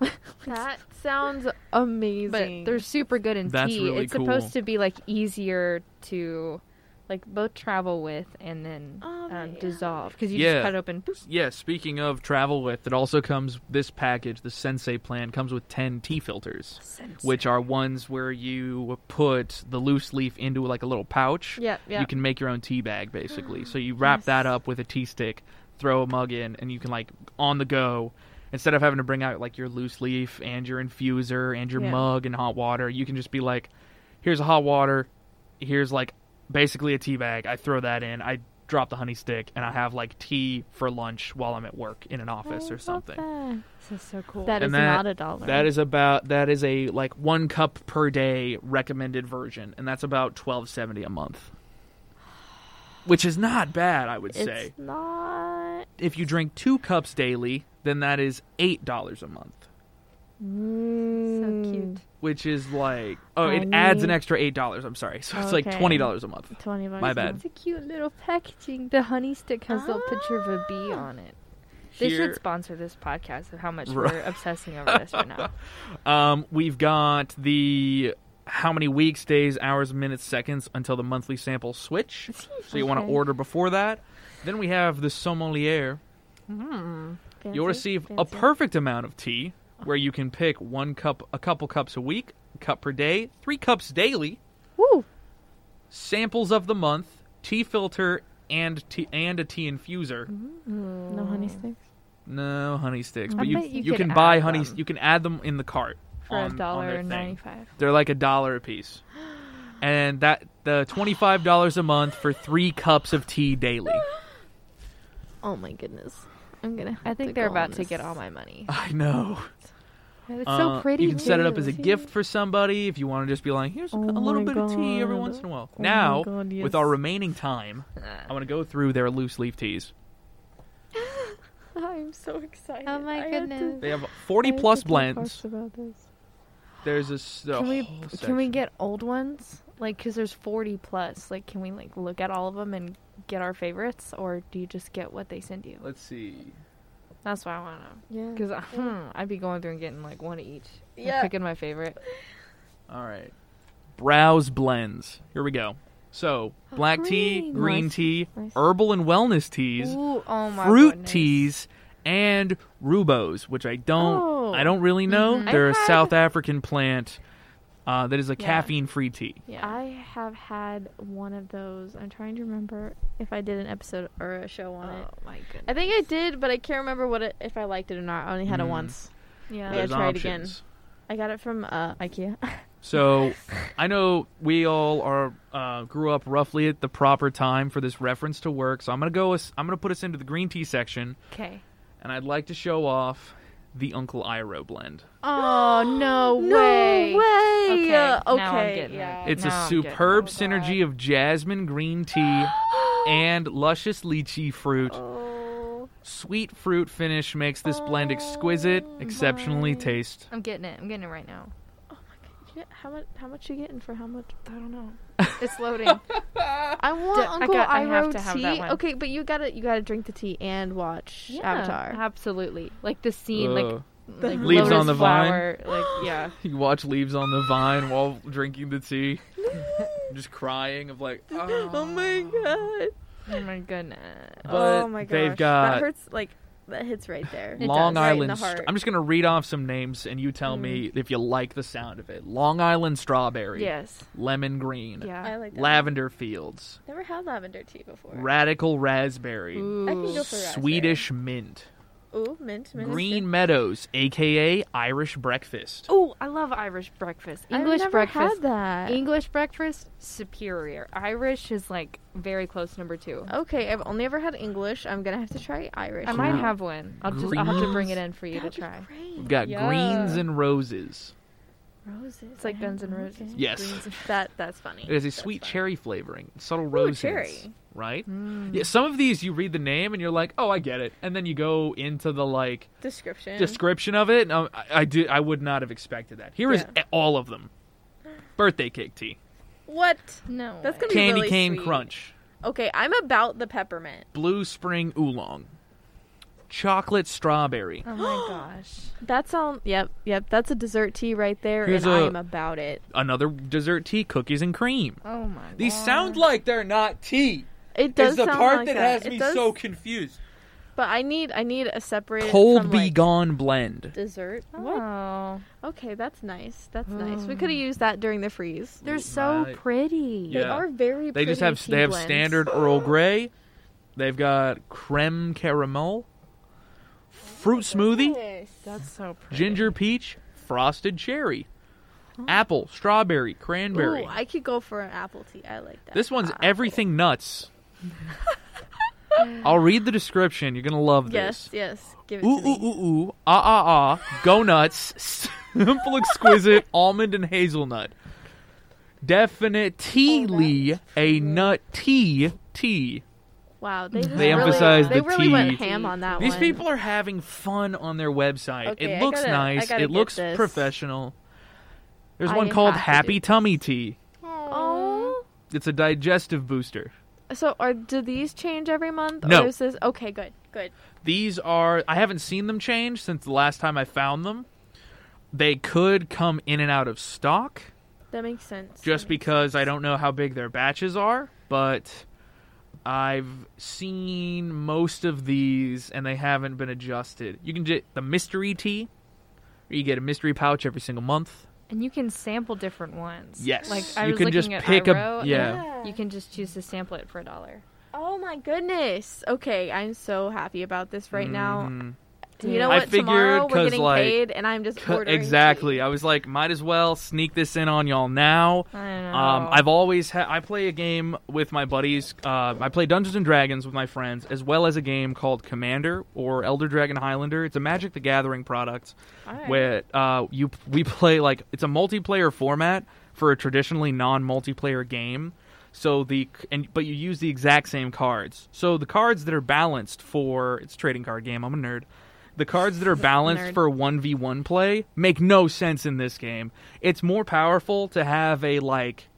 that sounds amazing. But they're super good in That's tea. really it's cool. supposed to be like easier to, like both travel with and then Oh, um, yeah. dissolve because you Yeah. just cut it open. boop. Yeah, speaking of travel with, it also comes this package, the Sensei plan comes with 10 tea filters, which are ones where you put the loose leaf into like a little pouch. Yep, yep. You can make your own tea bag basically. So you wrap that up with a tea stick, throw a mug in, and you can like on the go. Instead of having to bring out like your loose leaf and your infuser and your Yeah. mug and hot water, you can just be like, "Here's a hot water, here's like basically a tea bag. I throw that in. I drop the honey stick, and I have like tea for lunch while I'm at work in an oh, office or something. This is so cool. That And is that- not a dollar. That is about that is a like one cup per day recommended version, and that's about twelve seventy a month, which is not bad. I would It's say not. if you drink two cups daily, then that is eight dollars a month, Mm. so cute. which is like oh, I it adds an extra eight dollars. I'm sorry, so it's like twenty dollars a month. Twenty bucks. My bad. It's a cute little packaging. The honey stick has a little picture of a bee Ah. on it. They Here- should sponsor this podcast of how much we're obsessing over this right now. Um, we've got the how many weeks, days, hours, minutes, seconds until the monthly sample switch. So you want to order before that. Then we have the sommelier. Mm. Fancy, You'll receive a perfect amount of tea, where you can pick one cup, a couple cups a week, a cup per day, three cups daily, Woo. samples of the month, tea filter, and tea, and a tea infuser. Mm-hmm. No honey sticks. No honey sticks, I but you you you can buy honey. them. You can add them in the cart For on, a dollar and ninety five. They're like a dollar a piece. And that the twenty five dollars a month for three cups of tea daily. Oh my goodness. I'm gonna. I think to they're about to get all my money. I know. It's Uh, so pretty. You can set it up as a gift for somebody if you want to just be like, here's a, Oh a little my bit of tea every God. once in a while. Oh my now, God, with yes. our remaining time, I'm gonna go through their loose leaf teas. I'm so excited. Oh my I had to- goodness. They have I 40 had to plus tell blends. Fox About this. There's a, s- a Can we whole can we section. get old ones? Like, cause there's 40 plus. Like, can we like look at all of them and get our favorites, or do you just get what they send you? Let's see. That's what I want to know. Yeah. Cause hmm, I'd be going through and getting like one of each. Yeah. Picking my favorite. All right. Browse blends. Here we go. So, black tea, green. green Nice. tea, Nice. herbal and wellness teas, Ooh, oh my fruit goodness. teas, and rooibos, which I don't Oh. I don't really know. Mhm. They're I've a had- South African plant uh, that is a Yeah. caffeine-free tea. Yeah. I have had one of those. I'm trying to remember if I did an episode or a show on it. oh my goodness. I think I did, but I can't remember what it, if I liked it or not. I only had it Mm. once. Yeah. Yeah, There's try it again. I got it from uh, IKEA. So I know we all are uh, grew up roughly at the proper time for this reference to work. So I'm gonna go. I'm gonna put us into the green tea section, Okay. and I'd like to show off the Uncle Iroh blend. Oh no no way. way! Okay, Uh, now I'm okay, getting it. yeah. It's Now a I'm getting superb it. synergy of jasmine green tea and luscious lychee fruit. Oh. Sweet fruit finish makes this blend exquisite, Oh exceptionally my. taste. I'm getting it. I'm getting it right now. Oh my god! You get, how much? How much you getting for how much? I don't know. It's loading. I want D- I Uncle got- I have Iroh to have tea. that one. Okay, but you gotta you gotta drink the tea and watch Avatar. Absolutely. Like the scene, Ugh. like, like Leaves on lotus the vine. flower, Like yeah. You watch leaves on the vine while drinking the tea, just crying of like, oh, oh my god! Oh my goodness. But oh my gosh! they've got- that hurts. Like that hits right there. It Long does. Right in Island. the heart. I'm just gonna read off some names, and you tell me mm. if you like the sound of it. Long Island strawberry, Yes. lemon green, Yeah. I like that. lavender fields, Never had lavender tea before. radical raspberry, Ooh. I can go for raspberry. Swedish mint, Ooh, mint, mint. Green. Meadows, aka Irish breakfast. Oh, I love Irish breakfast. I've English never breakfast. had that. English breakfast superior. Irish is like very close number two. Okay, I've only ever had English. I'm gonna have to try Irish. I might now. have one. I'll just I'll have to bring it in for you That'd to be try. Great. We've got Yeah. greens and roses. Roses. It's like I Guns have- N' Roses. Yes. Greens and- That that's funny. It has a That's sweet funny. cherry flavoring, subtle Ooh, rose cherry. Hints, right? Mm. Yeah, some of these you read the name and you're like, oh, I get it, and then you go into the like Description. description of it. And um, I, I did, I would not have expected that. Here is Yeah. a- all of them: birthday cake tea, what? No. That's gonna be candy really cane sweet. crunch, Okay, I'm about the peppermint. blue spring oolong, chocolate strawberry. Oh my gosh. That sound. Yep, yep. That's a dessert tea right there, Here's and a- I'm about it. Another dessert tea, cookies and cream. Oh my. These god. sound like they're not tea. It does Is the sound part like that, that, has It me does, so confused. But I need I need a separate Cold from, be like, gone blend. dessert. What? Oh, Okay, that's nice. That's nice. We Mm. could have used that during the freeze. they're so Right. pretty. They Yeah. are very. They just pretty have tea they have blends. standard Earl Grey. They've got creme caramel, fruit smoothie, Yes. That's so pretty. ginger peach, frosted cherry, apple, strawberry, cranberry. Ooh, I could go for an apple tea. I like that. this one's Apple. everything nuts. I'll read the description. You're gonna love Yes, this. yes. Give it Ooh to me. ooh ooh ooh, ah ah ah, go nuts, simple, exquisite, almond and hazelnut. Definitely a nut tea tea. Wow, they They really, emphasize they the really went ham on that These one. people are having fun on their website. Okay, it looks gotta- nice. It looks this. professional. There's I one called Happy Tummy Tea. Oh. It's a digestive booster. So are do these change every month? No. Or is this okay? Good, good. These are I haven't seen them change since the last time I found them. They could come in and out of stock That makes sense. just makes because I don't know how big their batches are, but I've seen most of these and they haven't been adjusted. You can get the mystery tea. You get a mystery pouch every single month. And you can sample different ones. Yes. Like I You was can looking just at pick a- Iroh, yeah. You can just choose to sample it for a dollar. Oh my goodness. Okay, I'm so happy about this right now. Mm-hmm. Mhm. You know what? I figured Tomorrow we're getting like, paid, and I'm just ordering. Exactly. tea. I was like, might as well sneak this in on y'all now. I know. Um, I've always had. I play a game with my buddies. Uh, I play Dungeons and Dragons with my friends, as well as a game called Commander or Elder Dragon Highlander. It's a Magic the Gathering product Alright. where uh, you we play like it's a multiplayer format for a traditionally non-multiplayer game. So the and but you use the exact same cards. So the cards that are balanced for it's a trading card game. I'm a nerd. The cards that are balanced Nerd. for 1v1 play make no sense in this game. It's more powerful to have a like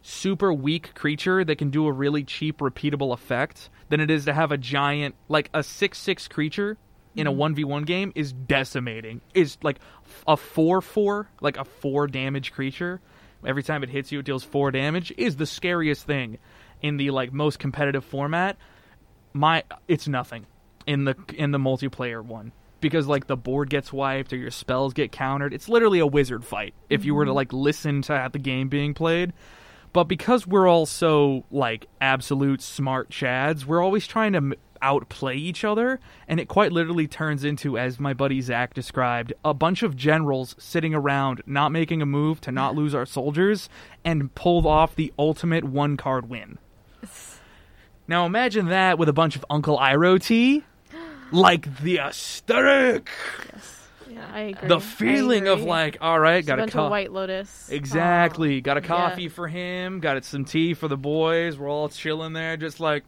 super weak creature that can do a really cheap repeatable effect than it is to have a giant like a 6-6 creature in a mm-hmm. 1v1 game is decimating. Is like a 4-4, like a 4 damage creature. Every time it hits you it deals 4 damage is the scariest thing in the like most competitive format. My it's nothing in the in the multiplayer one because like the board gets wiped or your spells get countered. It's literally a wizard fight if you were to mm-hmm. like listen to the game being played. But because we're all so like absolute smart chads, we're always trying to m- outplay each other, and it quite literally turns into, as my buddy Zach described, a bunch of generals sitting around not making a move to not lose our soldiers, and pulled off the ultimate one card win. Now imagine that with a bunch of Uncle Iroh tea, like the aesthetic, Yes. Yeah, I agree. the feeling of like, all right, got a cup. White Lotus. Exactly. Got a yeah. coffee for him. Got some tea for the boys. We're all chilling there, just like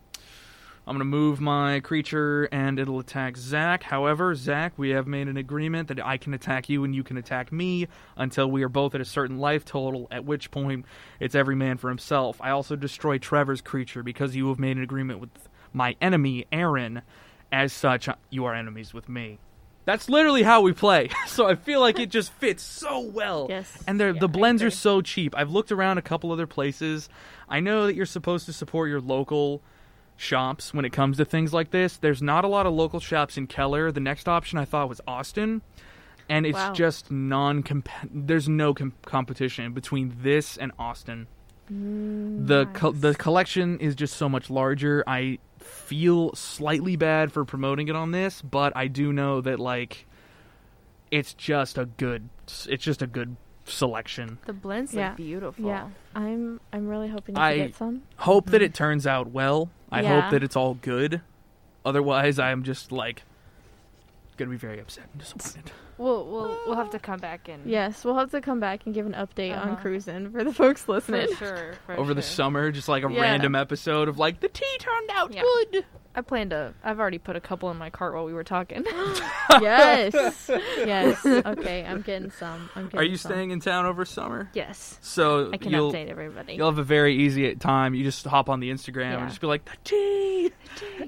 I'm gonna move my creature and it'll attack Zach. However, Zach, we have made an agreement that I can attack you and you can attack me until we are both at a certain life total. At which point, it's every man for himself. I also destroy Trevor's creature because you have made an agreement with my enemy, Aaron. As such, you are enemies with me. That's literally how we play. so I feel like it just fits so well. Yes. And Yeah, the blends are so cheap. I've looked around a couple other places. I know that you're supposed to support your local shops when it comes to things like this. There's not a lot of local shops in Keller. The next option I thought was Austin. And it's Wow. just non there's no com- competition between this and Austin. Mm, The co- the collection is just so much larger. I feel slightly bad for promoting it on this, but I do know that like it's just a good it's just a good selection. The blends Yeah. look beautiful. Yeah, I'm I'm really hoping to I- get some. Hope that it mm. turns out well. I Yeah. hope that it's all good. Otherwise, I'm just like gonna be very upset and disappointed. We'll we'll we'll have to come back and Yes, we'll have to come back and give an update on Uh-huh. cruising for the folks for listening. sure. For Over the sure. summer, just like a Yeah. random episode of like the tea turned out Yeah. good. I plan to. I've already put a couple in my cart while we were talking. yes, yes. Okay, I'm getting some. I'm getting Are you some. staying in town over summer? yes, So I can you'll update everybody. you'll have a very easy time. You just hop on the Instagram Yeah. and just be like, the tea,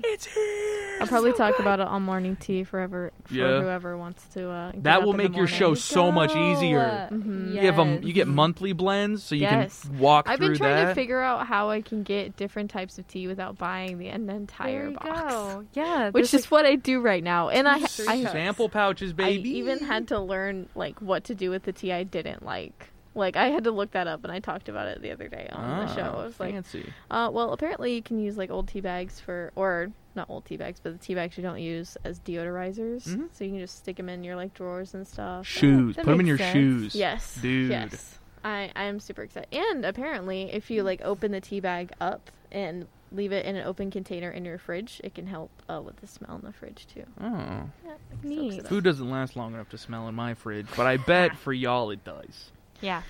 it's here. I'll probably talk about it on morning tea forever for Yeah. whoever wants to. Uh, get That up will in the make your show morning. so much easier. Mhm. You have a, you get monthly blends, so you Yes. can walk I've through been trying that. to figure out how I can get different types of tea without buying the an entire there you box. go. Yeah, Which there's is what I do right now, and I, Three I. Sample pouches, baby. I baby. even had to learn like what to do with the tea I didn't like. Like I had to look that up, and I talked about it the other day on the show. I Oh, was like, fancy. uh, well, apparently you can use like old tea bags for, or not old tea bags, but the tea bags you don't use as deodorizers. Mhm. So you can just stick them in your like drawers and stuff. shoes. that Put them in your sense. shoes. Yes, Dude. Yes, I I am super excited. And apparently, if you like open the tea bag up and leave it in an open container in your fridge, it can help uh, with the smell in the fridge too. Oh. Yeah, Neat. soaks it up. Food doesn't last long enough to smell in my fridge, but I bet for y'all it does. yeah.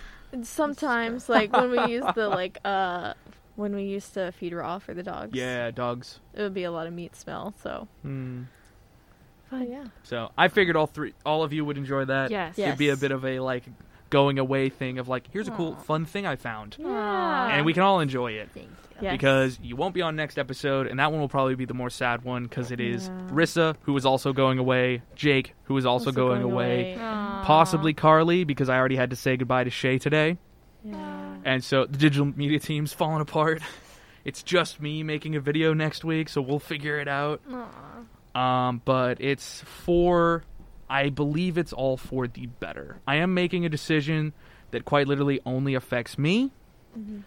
Sometimes, like when we use the like uh when we used to feed raw for the dogs. Yeah, dogs. it would be a lot of meat smell. So, Hmm. but yeah, So I figured all three, all of you would enjoy that. Yes. Yeah. It'd be a bit of a like going away thing of like, here's a cool, Aw. fun thing I found, yeah, and we can all enjoy it. Thank you. Yes. Because you won't be on next episode, and that one will probably be the more sad one because it is Yeah. Rissa, who is also going away, Jake, who is also, going, away, Aw. possibly Carly, because I already had to say goodbye to Shay today. Yeah. And so the digital media team's falling apart. It's just me making a video next week, so we'll figure it out. Um, but it's for, I believe it's all for the better. I am making a decision that quite literally only affects me. Mhm.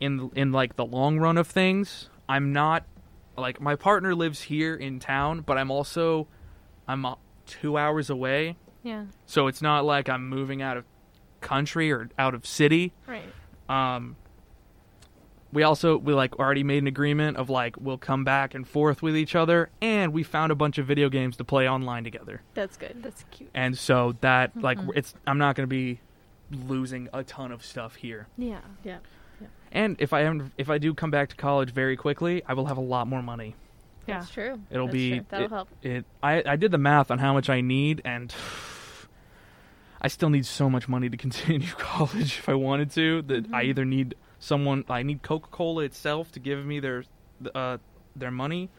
In in like the long run of things, I'm not like my partner lives here in town, but I'm also I'm uh, two hours away, Yeah. so it's not like I'm moving out of country or out of city. Right. Um, we also we like already made an agreement of like we'll come back and forth with each other, and we found a bunch of video games to play online together. That's good. That's cute. And so that like Mhm. it's I'm not gonna be losing a ton of stuff here. Yeah. Yeah. And if I am if I do come back to college very quickly, I will have a lot more money. Yeah. That's true. It'll That's be true. that'll it- help. It I I did the math on how much I need, and I still need so much money to continue college if I wanted to. That I Mhm. either need someone, I need Coca Cola itself to give me their uh their money,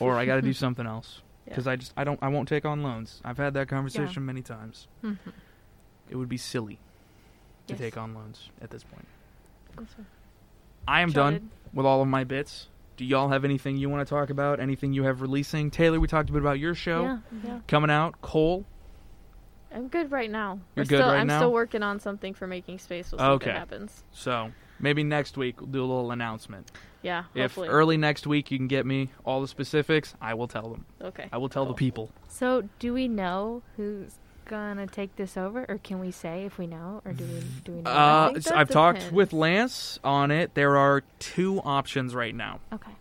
or I got to do something else Yeah. because I just I don't I won't take on loans. I've had that conversation many times. Mhm. It would be silly to Yes. take on loans at this point. That's fine. I am done with all of my bits. Do y'all have anything you want to talk about? Anything you have releasing? Taylor, we talked a bit about your show Yeah, yeah. coming out. Cole, I'm good right now. You're We're good still, right I'm now? still working on something for making space. We'll see Okay. what happens. So maybe next week we'll do a little announcement. Yeah, If hopefully. early next week you can get me all the specifics, I will tell them. okay. I will tell the people. So, do we know who's gonna take this over, or can we say if we know, or do we do we know? Uh, think so that I've talked with Lance on it. There are two options right now. okay.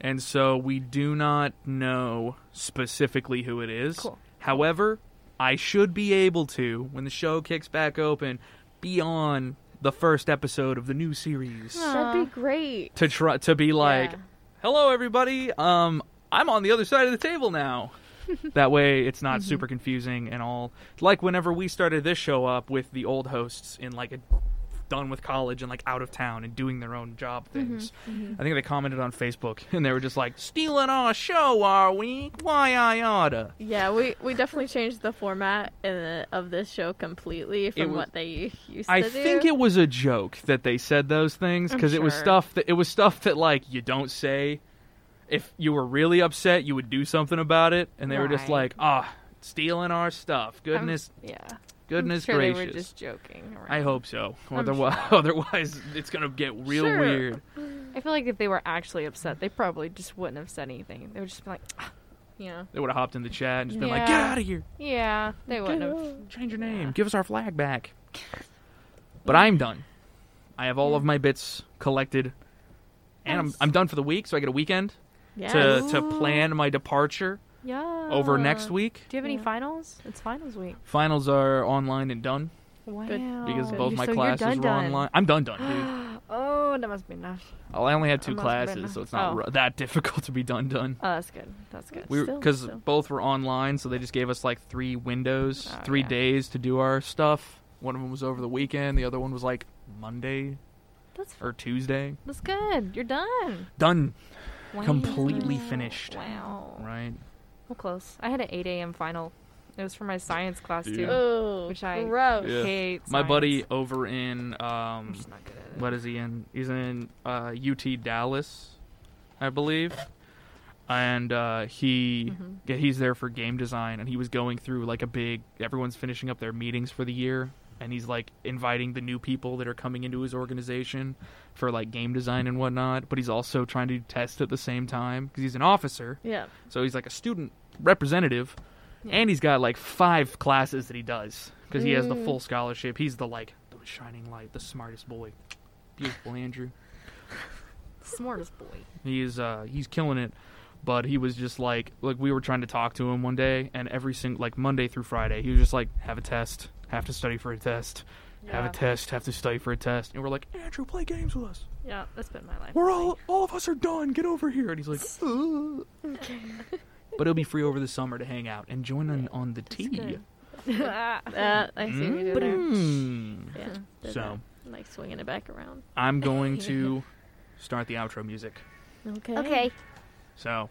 And so we do not know specifically who it is. Cool. However, I should be able to, when the show kicks back open, be on the first episode of the new series. That'd be great. To try to be like, Yeah. hello everybody um i'm on the other side of the table now that way it's not Mm-hmm. super confusing and all like whenever we started this show up with the old hosts in like a done with college and like out of town and doing their own job Mm-hmm. things i think they commented on facebook and they were just like stealing our show are we why i oughta Yeah, we, we definitely changed the format in the, of this show completely from was- what they used I to do. I think it was a joke that they said those things because it was stuff that it was stuff that like you don't say. If you were really upset, you would do something about it, and they were just Right. like, "Ah, stealing our stuff." Goodness, Yeah. goodness I'm sure gracious. They were just joking. Around. I hope so. I'm Otherwise, otherwise, it's gonna get real Sure. weird. I feel like if they were actually upset, they probably just wouldn't have said anything. They would just be like, "Ah," you know, They would have hopped in the chat and just been like, Yeah. "Get out of here! yeah, they wouldn't have. Change your name. Give us our flag back." But I'm done. I have all of my bits collected, and I'm Nice. I'm done for the week. So I get a weekend Yes. to to plan my departure Yeah. over next week. Do you have any Yeah. finals? It's finals week. Finals are online and done Wow. because Good. both my so you're classes done, were done. online. I'm done, done, dude. oh, that must be enough. Well, I only had two That must have been- classes, so it's not oh. r- that difficult to be done, done. Oh, that's good. That's good. We because both were online, so they just gave us like three windows, Oh, three yeah. days to do our stuff. One of them was over the weekend. The other one was like Monday That's or Tuesday. that's good. You're done. Done, Wow. completely finished. Wow. Right? Well, close. I had an 8 a.m. final. It was for my science class too. Oh, Which I- gross. Yeah. Hate My science. buddy over in um, just not good at it. what is he in? He's in uh, UT Dallas, I believe, and uh, he Mhm. yeah, he's there for game design, and he was going through like a big. Everyone's finishing up their meetings for the year, and he's like inviting the new people that are coming into his organization for like game design and whatnot. But he's also trying to test at the same time because he's an officer, Yeah. so he's like a student representative, Yeah. and he's got like five classes that he does because he has the Mm. full scholarship. He's the like the shining light, the smartest boy. Beautiful Andrew. Smartest boy. He's uh he's killing it. But he was just like like we were trying to talk to him one day and every single like Monday through Friday, he was just like, have a test, have to study for a test. Have a Yeah. test, have to study for a test. And we're like, Andrew, play games with us. Yeah, that's been my life. We're all all of us are done. Get over here. And he's like, "Ugh." but it'll be free over the summer to hang out and join in on the tea. good. Uh, I see what you did there. Mm. Yeah. did So that. like swinging it back around. I'm going to start the outro music. Okay. Okay. So,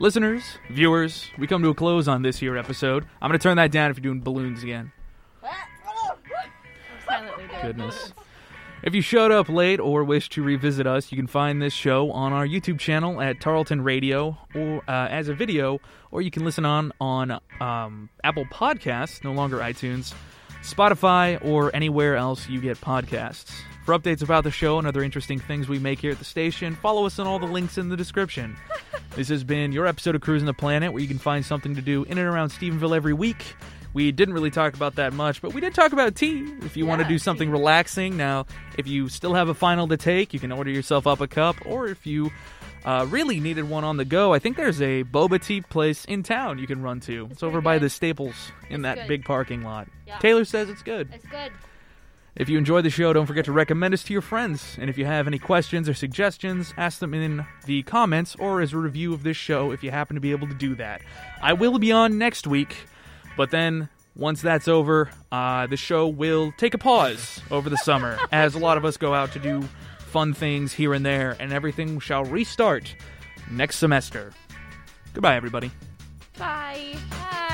listeners, viewers, we come to a close on this here episode. I'm going to turn that down if you're doing balloons again. Goodness. If you showed up late or wish to revisit us, you can find this show on our YouTube channel at Tarleton Radio or uh, as a video, or you can listen on on um, Apple Podcasts, no longer iTunes, Spotify, or anywhere else you get podcasts. For updates about the show and other interesting things we make here at the station, follow us on all the links in the description. This has been your episode of Cruising the Planet, where you can find something to do in and around Stephenville every week. We didn't really talk about that much, but we did talk about tea. If you want to do something relaxing, now, if you still have a final to take, you can order yourself up a cup, or if you uh, really needed one on the go, I think there's a boba tea place in town you can run to. It's, over by good. the Staples in It's that good. big parking lot. Yeah. Taylor says it's good. It's good. If you enjoy the show, don't forget to recommend us to your friends. And if you have any questions or suggestions, ask them in the comments or as a review of this show if you happen to be able to do that. I will be on next week, but then once that's over, uh, the show will take a pause over the summer as a lot of us go out to do fun things here and there, and everything shall restart next semester. Goodbye, everybody. Bye. Bye.